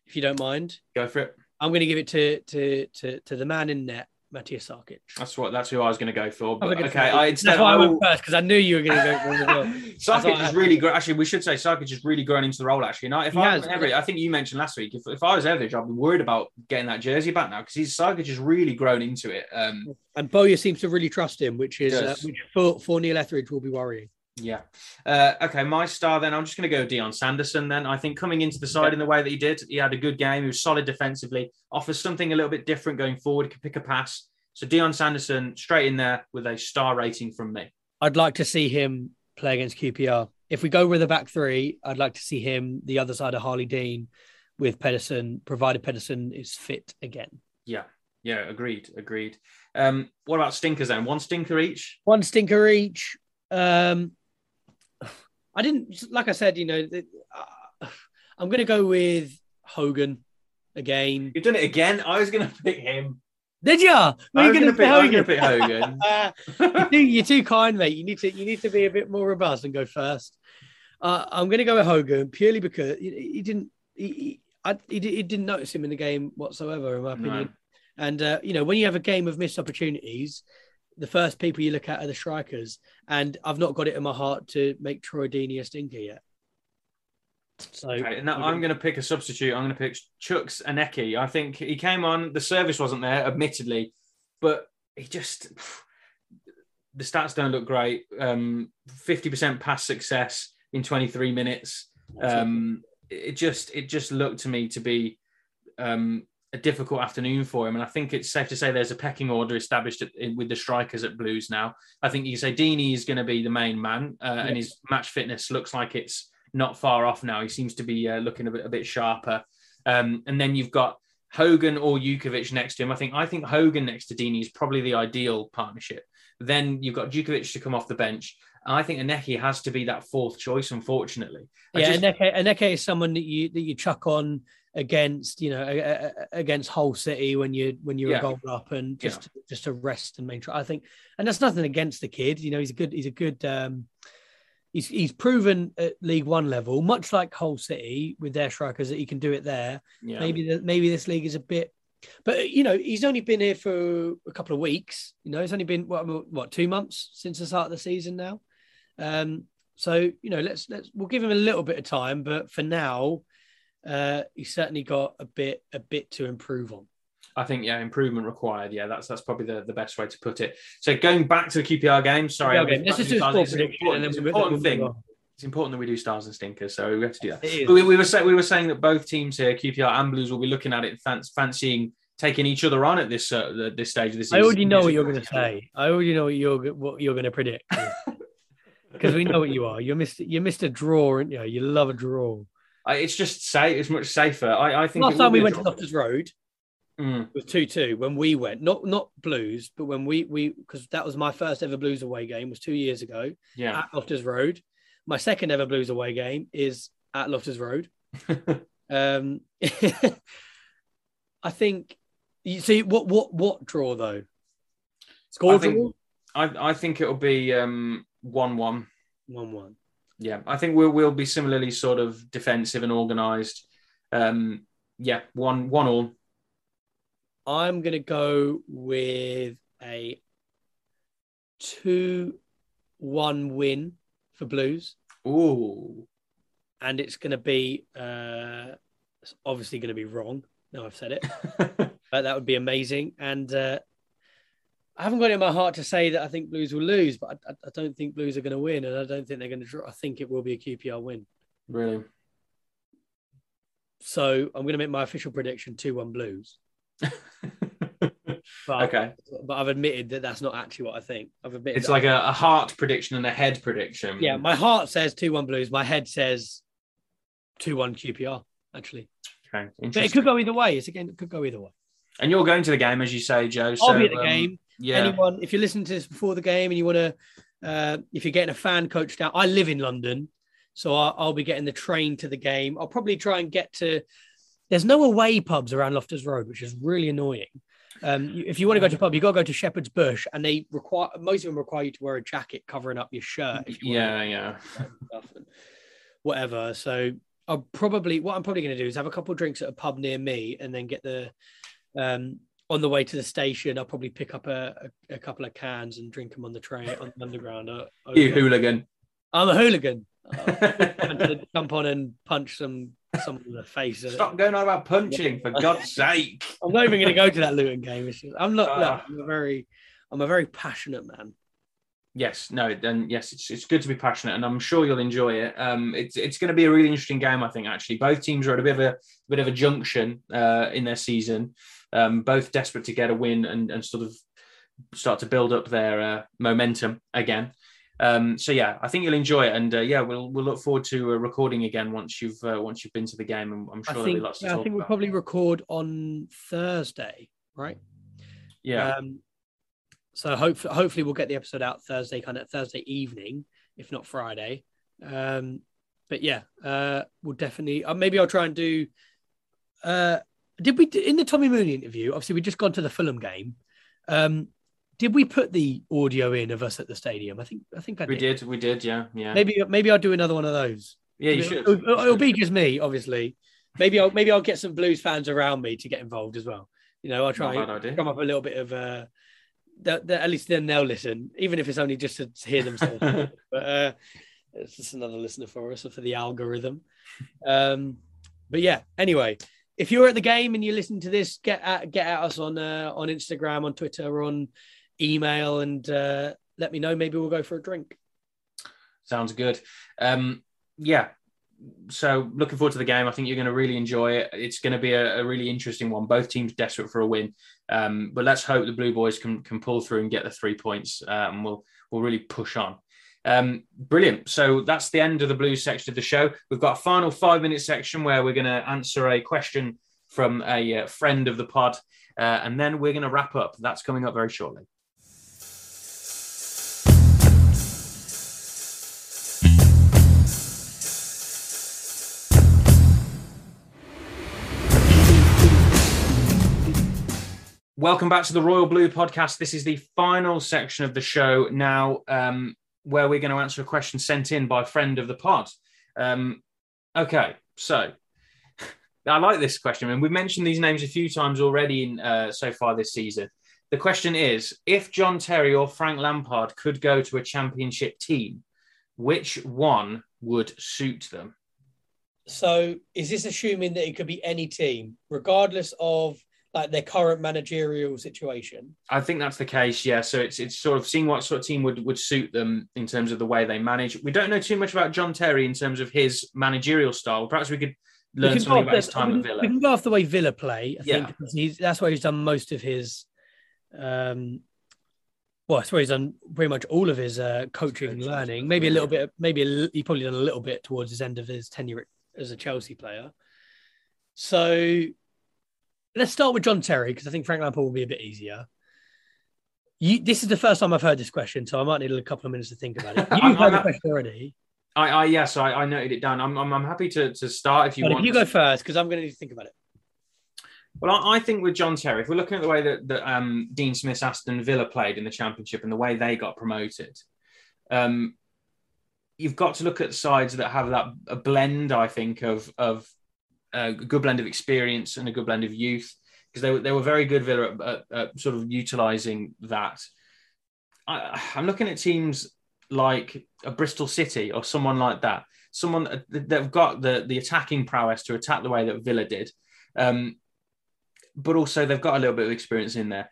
if you don't mind. Go for it. I'm gonna give it to to to to the man in net, Matija Sarkic. That's what. That's who I was going to go for. But, okay. I That's why I went will- first because I knew you were gonna go for well. Sarkic I has had really grown. Actually, we should say Sarkic has really grown into the role. Actually, now if He I has. was Everett, I think you mentioned last week. If, if I was Everett, I'd be worried about getting that jersey back now because he's Sarkic has really grown into it. Um, And Bowyer seems to really trust him, which is uh, which for, for Neil Etheridge will be worrying. Yeah. Uh, okay, my star then. I'm just going to go Dion Sanderson then. I think coming into the side in the way that he did, he had a good game. He was solid defensively, offers something a little bit different going forward. Can pick a pass. So Dion Sanderson straight in there with a star rating from me. I'd like to see him play against QPR. If we go with a back three, I'd like to see him the other side of Harlee Dean with Pedersen, provided Pedersen is fit again. Yeah. Yeah, agreed. Agreed. Um, what about stinkers then? One stinker each? One stinker each. Um, I didn't, like I said, you know, uh, I'm going to go with Hogan again. You've done it again. I was going to pick him. Did you? I Were you was going to pick Hogan? pick Hogan. Uh, you're, too, you're too kind, mate. You need to you need to be a bit more robust and go first. Uh, I'm going to go with Hogan purely because he, he didn't he, he, I, he, he didn't notice him in the game whatsoever, in my No. opinion. And uh, you know, when you have a game of missed opportunities, the first people you look at are the strikers. And I've not got it in my heart to make Troy Deeney a stinker yet. So Okay, now I'm going to pick a substitute. I'm going to pick Chuks Aneke. I think he came on. The service wasn't there, admittedly, but he just the stats don't look great. Um, 50% pass success in 23 minutes. Um, it just it just looked to me to be um, a difficult afternoon for him, and I think it's safe to say there's a pecking order established at, in, with the strikers at Blues now. I think you say Deeney is going to be the main man, uh, and his match fitness looks like it's not far off now. He seems to be uh, looking a bit a bit sharper. Um, and then you've got Hogan or Jutkiewicz next to him. I think I think Hogan next to Deeney is probably the ideal partnership. Then you've got Jutkiewicz to come off the bench. And I think Aneke has to be that fourth choice, unfortunately. I yeah, just- Aneke, Aneke is someone that you that you chuck on against, you know, a- a- against Hull City when you when you're Yeah. a goal up and just just to rest and main. I think, and that's nothing against the kid. You know, he's a good he's a good. um He's he's proven at League One level, much like Hull City with their strikers, that he can do it there. yeah. Maybe the, maybe this league is a bit, but you know, he's only been here for a couple of weeks. You know, it's only been what what two months since the start of the season now. Um, so you know, let's let's we'll give him a little bit of time, but for now, uh, he's certainly got a bit a bit to improve on. I think yeah, improvement required. Yeah, that's that's probably the, the best way to put it. So going back to the QPR game, sorry, let's just do a it's an important- it's an important thing. on. It's important that we do stars and stinkers, so we have to do that. We, we were say, we were saying that both teams here, QPR and Blues, will be looking at it and fan- fancying taking each other on at this uh, this stage of the. I already know what you're going to say. I already know what you're what you're going to predict because we know what you are. You're Mister you're Mister Draw, aren't you? You love a draw. I, it's just safe. it's much safer. I, I think Last time we went to. Loftus Road, Mm, was two two when we went. Not not Blues, but when we we because that was my first ever Blues away game was two years ago yeah, at Loftus Road. My second ever Blues away game is at Loftus Road. Um, I think you see what what what draw though? Score I think- draw I, I think it'll be um, one-one. one one. Yeah, I think we'll we'll be similarly sort of defensive and organised. Um, yeah, one one all. I'm gonna go with a two one win for Blues. Ooh, and it's going to be uh, it's obviously going to be wrong. No, I've said it, but that would be amazing. And uh, I haven't got it in my heart to say that I think Blues will lose, but I, I- don't think Blues are going to win, and I don't think they're going to draw. I think it will be a QPR win. really? So I'm going to make my official prediction two-one Blues. But, okay, but I've admitted that that's not actually what I think. I've admitted it's like a, a heart prediction and a head prediction. yeah. My heart says two-one Blues. My head says two-one QPR. Actually, Okay, but it could go either way. It's again, it could go either way. And you're going to the game, as you say, Joe. I'll so, be at the um, game. Yeah, anyone if you're listening to this before the game and you want to uh, if you're getting a fan coach down i live in london So I'll, I'll be getting the train to the game. I'll probably try and get to. There's no away pubs around Loftus Road, which is really annoying. Um, if you want to go to a pub, you got to go to Shepherd's Bush, and they require most of them require you to wear a jacket covering up your shirt. If you Yeah, yeah. stuff and whatever. So I'll probably what I'm probably going to do is have a couple of drinks at a pub near me, and then get the um, on the way to the station. I'll probably pick up a, a, a couple of cans and drink them on the train on the underground. uh, You over- hooligan. I'm a hooligan. I'm jump on and punch some someone in the face. Stop going on about punching, for God's sake. I'm not even going to go to that Luton game. It's just, I'm not. look, Ah. I'm a very, I'm a very passionate man. Yes, no, then yes, it's it's good to be passionate, and I'm sure you'll enjoy it. Um, it's it's going to be a really interesting game, I think. Actually, both teams are at a bit of a bit of a junction uh, in their season. Um, both desperate to get a win and and sort of start to build up their uh, momentum again. Um, so yeah, I think you'll enjoy it, and uh, yeah, we'll we'll look forward to uh, recording again once you've uh, once you've been to the game, and I'm sure I there'll think. be lots to yeah, I think we'll probably record on Thursday, right? yeah, Um, so hopefully, hopefully we'll get the episode out Thursday, kind of Thursday evening, if not Friday. Um, but yeah, uh, we'll definitely. Uh, maybe I'll try and do. Uh, did we in the Tommy Mooney interview? Obviously, we just gone to the Fulham game. Um, did we put the audio in of us at the stadium? I think. I think I we did, we did, yeah, yeah, Maybe maybe I'll do another one of those. yeah. You It'll- should. It'll, it'll be just me, obviously. Maybe I'll maybe I'll get some Blues fans around me to get involved as well. You know, I'll try and come up a little bit of uh that, that at least then they'll listen, even if it's only just to hear themselves. but uh it's just another listener for us or for the algorithm. Um but yeah, anyway, if you're at the game and you listen to this, get at get at us on uh, on Instagram, on Twitter, on email, and uh, let me know. Maybe we'll go for a drink. Sounds good. Um, yeah. So looking forward to the game. I think you're going to really enjoy it. It's going to be a, a really interesting one. Both teams desperate for a win, um, but let's hope the Blue Boys can can pull through and get the three points, uh, and we'll we'll really push on. Um, brilliant. So that's the end of the Blues section of the show. We've got a final five minute section where we're going to answer a question from a uh, friend of the pod, uh, and then we're going to wrap up. That's coming up very shortly. Welcome back to the Royal Blue podcast. This is the final section of the show now, um, where we're going to answer a question sent in by a friend of the pod. Um, okay, so I like this question, and we've mentioned these names a few times already in, uh, so far this season. The question is: If John Terry or Frank Lampard could go to a championship team, which one would suit them? So is this assuming that it could be any team, regardless of like their current managerial situation? I think that's the case. Yeah. So it's it's sort of seeing what sort of team would would suit them in terms of the way they manage. We don't know too much about John Terry in terms of his managerial style. Perhaps we could We learn go something about his time we, at Villa. we can go off the way Villa play. I Yeah. think that's where he's done most of his. Um, well, that's where he's done pretty much all of his uh, coaching, Coaching learning. Maybe a little bit. Maybe a, he probably done a little bit towards his end of his tenure as a Chelsea player. So let's start with John Terry because I think Frank Lampard will be a bit easier. You, this is the first time I've heard this question, so I might need a couple of minutes to think about it. You've heard the question already. I, I yes, I, I noted it down. I'm, I'm I'm happy to to start if you But if want. you go first, because I'm going to need to think about it. Well, I, I think with John Terry, if we're looking at the way that, that um, Dean Smith's Aston Villa played in the Championship and the way they got promoted, um, you've got to look at sides that have that a blend, I think, of of a good blend of experience and a good blend of youth, because they were they were very good Villa at, at, at sort of utilising that. I, I'm looking at teams like a Bristol City or someone like that, someone that- that've got the the attacking prowess to attack the way that Villa did. Um, but also they've got a little bit of experience in there.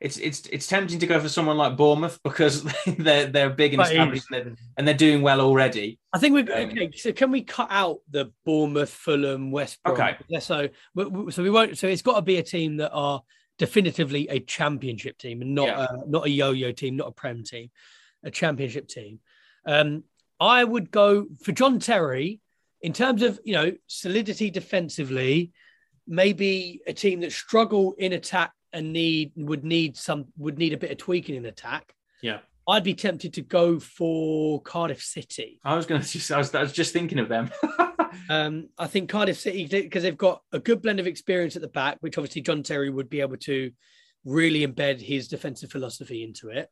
It's it's it's tempting to go for someone like Bournemouth because they're they're big and established and they're, and they're doing well already. I think we're Um, okay. So can we cut out the Bournemouth, Fulham, West Brom? Okay. Yeah, so we- we- so we won't. So it's got to be a team that are definitively a championship team and not Yeah. a, not a yo-yo team, not a prem team, a championship team. Um, I would go for John Terry in terms of you know solidity defensively. Maybe a team that struggle in attack and need would need some would need a bit of tweaking in attack. Yeah. I'd be tempted to go for Cardiff City. I was going to just, I was, I was just thinking of them. um, I think Cardiff City because they've got a good blend of experience at the back, which obviously John Terry would be able to really embed his defensive philosophy into it.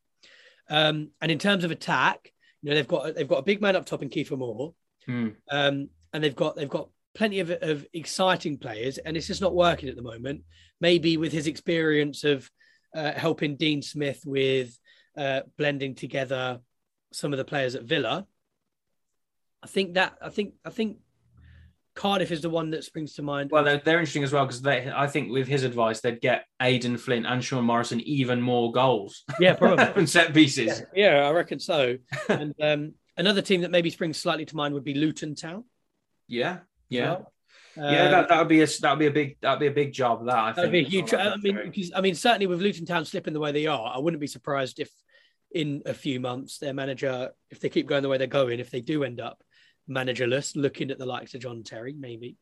Um, and in terms of attack, you know they've got they've got a big man up top in Kieffer Moore, Hmm. um, and they've got they've got plenty of, of exciting players, and it's just not working at the moment. Maybe with his experience of uh, helping Dean Smith with uh, blending together some of the players at Villa, I think that I think I think Cardiff is the one that springs to mind. Well, they're, they're interesting as well because they, I think, with his advice, they'd get Aden Flint and Sean Morrison even more goals. yeah, probably. and set pieces. Yeah, I reckon so. and um, another team that maybe springs slightly to mind would be Luton Town. Yeah, yeah, Well, yeah. that that would be a that would be a big that would be a big job. That I that'd think be a huge. I mean, because I mean, certainly with Luton Town slipping the way they are, I wouldn't be surprised if in a few months their manager, if they keep going the way they're going, if they do end up managerless, looking at the likes of John Terry, maybe.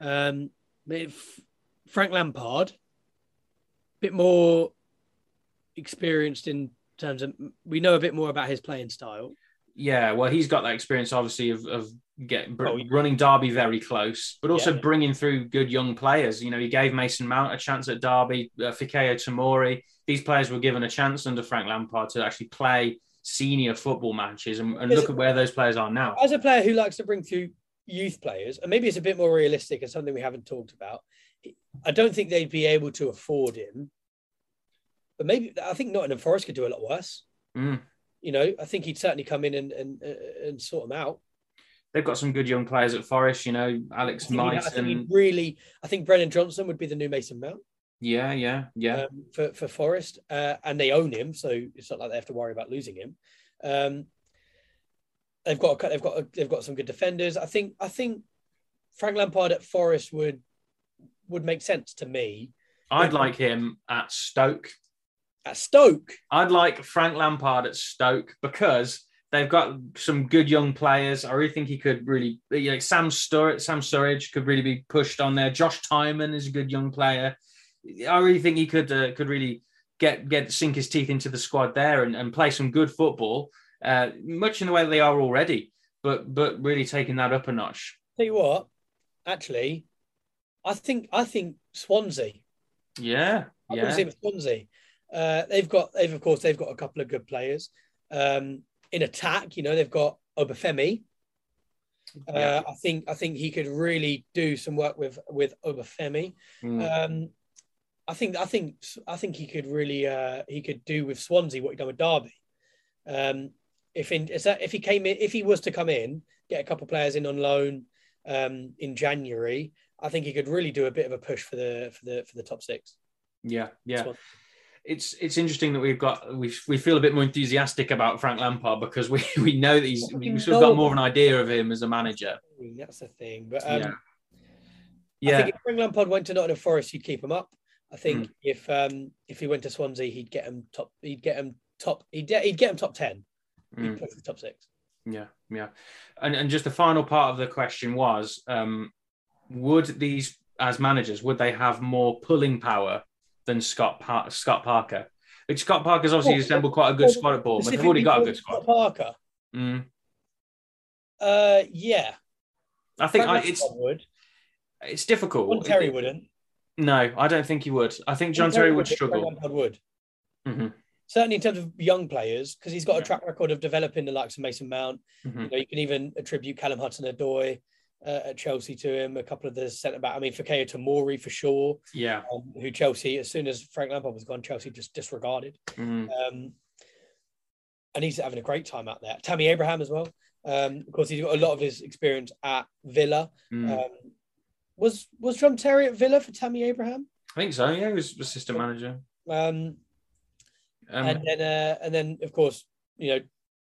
Um, if Frank Lampard, a bit more experienced in terms of we know a bit more about his playing style. Yeah, well, he's got that experience, obviously, of of getting Oh, yeah. running Derby very close, but also Yeah. bringing through good young players. You know, he gave Mason Mount a chance at Derby, uh, Fikayo Tomori. These players were given a chance under Frank Lampard to actually play senior football matches, and, and look at where those players are now. As a player who likes to bring through youth players, and maybe it's a bit more realistic and something we haven't talked about, I don't think they'd be able to afford him. But maybe I think Nottingham Forest could do a lot worse. Mm. You know, I think he'd certainly come in and and, and sort them out. They've got some good young players at Forest. You know, I Alex think, he'd- I think really, I think Brennan Johnson would be the new Mason Mount Yeah, yeah, yeah. um, for for Forest, uh, and they own him, so it's not like they have to worry about losing him. Um, they've got a, they've got a, they've got some good defenders. I think I think Frank Lampard at Forest would would make sense to me. I'd like him at Stoke. At Stoke, I'd like Frank Lampard at Stoke because they've got some good young players. I really think he could really, you know, Sam Surridge, Sam Surridge could really be pushed on there. Josh Tymon is a good young player. I really think he could uh, could really get get sink his teeth into the squad there and, and play some good football, uh, much in the way they are already. But but really taking that up a notch. tell you what, actually, I think I think Swansea. Yeah, I yeah, Swansea. Uh, they've got they've of course they've got a couple of good players. Um, in attack, you know, they've got Obafemi. Uh, Yeah. I think I think he could really do some work with with Obafemi. Mm. Um, I think I think I think he could really uh, he could do with Swansea what he done with Derby. Um, if in is that if he came in if he was to come in get a couple of players in on loan um, in January, I think he could really do a bit of a push for the for the for the top six. yeah, yeah. Swan- it's it's interesting that we've got we we feel a bit more enthusiastic about Frank Lampard because we we know that he's We sort of got more of an idea of him as a manager. That's the thing. But um, yeah, I think if Frank Lampard went to Nottingham Forest, he'd keep him up. I think Hmm. if um, if he went to Swansea, he'd get him top. He'd get him top. He'd, he'd get him top ten. He'd Mm. push the top six. yeah, yeah. And and just the final part of the question was, um, would these as managers would they have more pulling power than Scott Par- Scott Parker? Like Scott Parker's obviously Well, assembled quite a good well, squad at Bournemouth. They've already got a good squad. Parker. Mm. Uh, yeah. I think I, it's would. it's difficult. John Terry wouldn't. No, I don't think he would. I think John Terry would Frank struggle. Lampard would. Mhm, Certainly in terms of young players, because he's got a track record of developing the likes of Mason Mount. mhm. You know, you can even attribute Callum Hudson-Odoi uh, at Chelsea to him. A couple of the centre back. I mean, Fikayo Tomori for sure. Yeah. um, who Chelsea, as soon as Frank Lampard was gone, Chelsea just disregarded. mhm. Um, and he's having a great time out there. Tammy Abraham as well. Um, of course, he's got a lot of his experience at Villa. Mm. Um, was was John Terry at Villa for Tammy Abraham? I think so. Yeah, he was assistant manager. Um, Um, and then uh, and then of course, you know,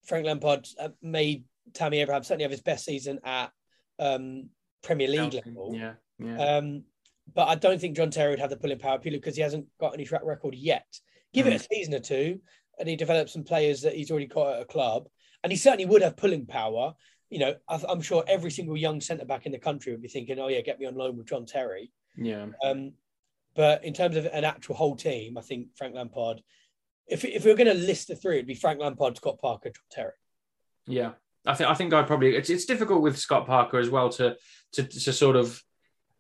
Frank Lampard uh, made Tammy Abraham certainly have his best season at um, Premier League level. Yeah, yeah. Um, but I don't think John Terry would have the pulling power purely because he hasn't got any track record yet. Give it a season or two, and he develops some players that he's already got at a club, and he certainly would have pulling power. You know, I'm sure every single young centre back in the country would be thinking, "Oh yeah, get me on loan with John Terry." yeah. Um, but in terms of an actual whole team, I think Frank Lampard if if we are going to list the three, it'd be Frank Lampard, Scott Parker, John Terry. Yeah, I think I think I'd probably it's it's difficult with Scott Parker as well to to to sort of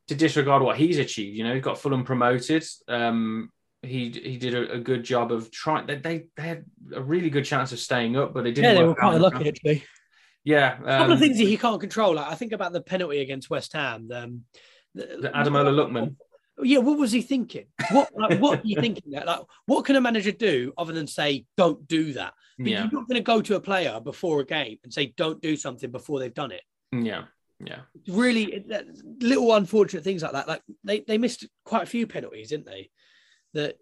to disregard what he's achieved. You know, he's got Fulham promoted. Um, he he did a, a, good job of trying. They, they had a really good chance of staying up, but they didn't. Yeah, they were quite lucky actually. Yeah, um, a couple of things that he can't control. Like I think about the penalty against West Ham. Um, the, Ademola Lookman. Yeah, what was he thinking? What like, what are you thinking that? Like, what can a manager do other than say, "Don't do that"? But yeah. you're not going to go to a player before a game and say, "Don't do something" before they've done it. Yeah, yeah. Really, little unfortunate things like that. Like they they missed quite a few penalties, didn't they? That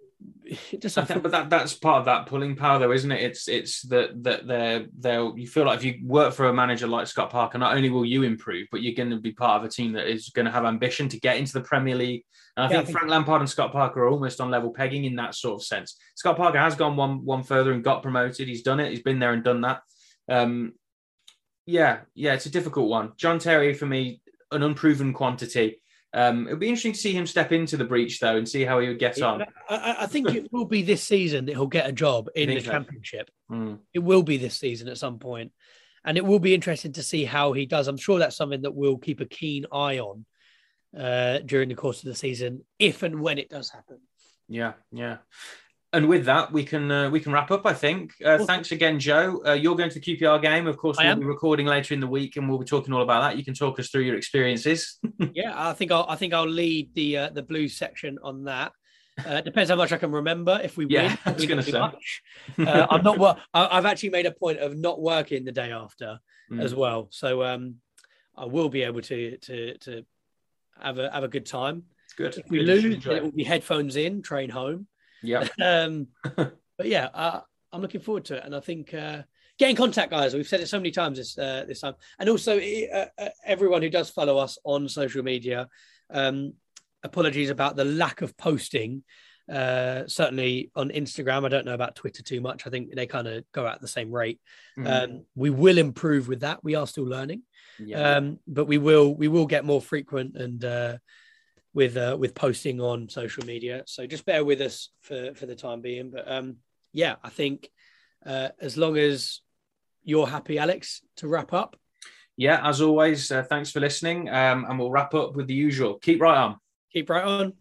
just I think, but that that's part of that pulling power, though, isn't it? It's it's that that they're they're you feel like if you work for a manager like Scott Parker, not only will you improve, but you're going to be part of a team that is going to have ambition to get into the Premier League. And I, yeah, think, I think Frank Lampard and Scott Parker are almost on level pegging in that sort of sense. Scott Parker has gone one one further and got promoted. He's done it. He's been there and done that. Um, yeah, yeah, it's a difficult one. John Terry for me, an unproven quantity. Um, it'll be interesting to see him step into the breach though and see how he would get yeah, on. I, I, think it will be this season that he'll get a job in the so? championship. Mm. It will be this season at some point, and it will be interesting to see how he does. I'm sure that's something that we'll keep a keen eye on uh, during the course of the season, if and when it does happen. Yeah, yeah and with that, we can uh, we can wrap up. I think. Uh, Thanks again, Joe. Uh, you're going to the QPR game, of course. I we'll am. be recording later in the week, and we'll be talking all about that. You can talk us through your experiences. yeah, I think I'll I think I'll lead the uh, the Blues section on that. Uh, depends how much I can remember. If we yeah, win, I was going to say. Much. Uh, I'm not. Well, I've actually made a point of not working the day after mm. as well, so um, I will be able to to to have a have a good time. It's good. If we good. lose, it will be headphones in, train home. Yeah. um, but yeah, uh, I'm looking forward to it, and I think uh, get in contact, guys. We've said it so many times this uh, this time, and also uh, uh, everyone who does follow us on social media. Um, apologies about the lack of posting. Uh, certainly on Instagram, I don't know about Twitter too much. I think they kind of go at the same rate. Mm. Um, we will improve with that. We are still learning, yeah. um, but we will we will get more frequent and uh, with uh, with posting on social media. So just bear with us for for the time being. But um, yeah, I think uh, as long as you're happy, Alex, to wrap up. Yeah, as always, uh, thanks for listening, um, and we'll wrap up with the usual. Keep right on. Keep right on.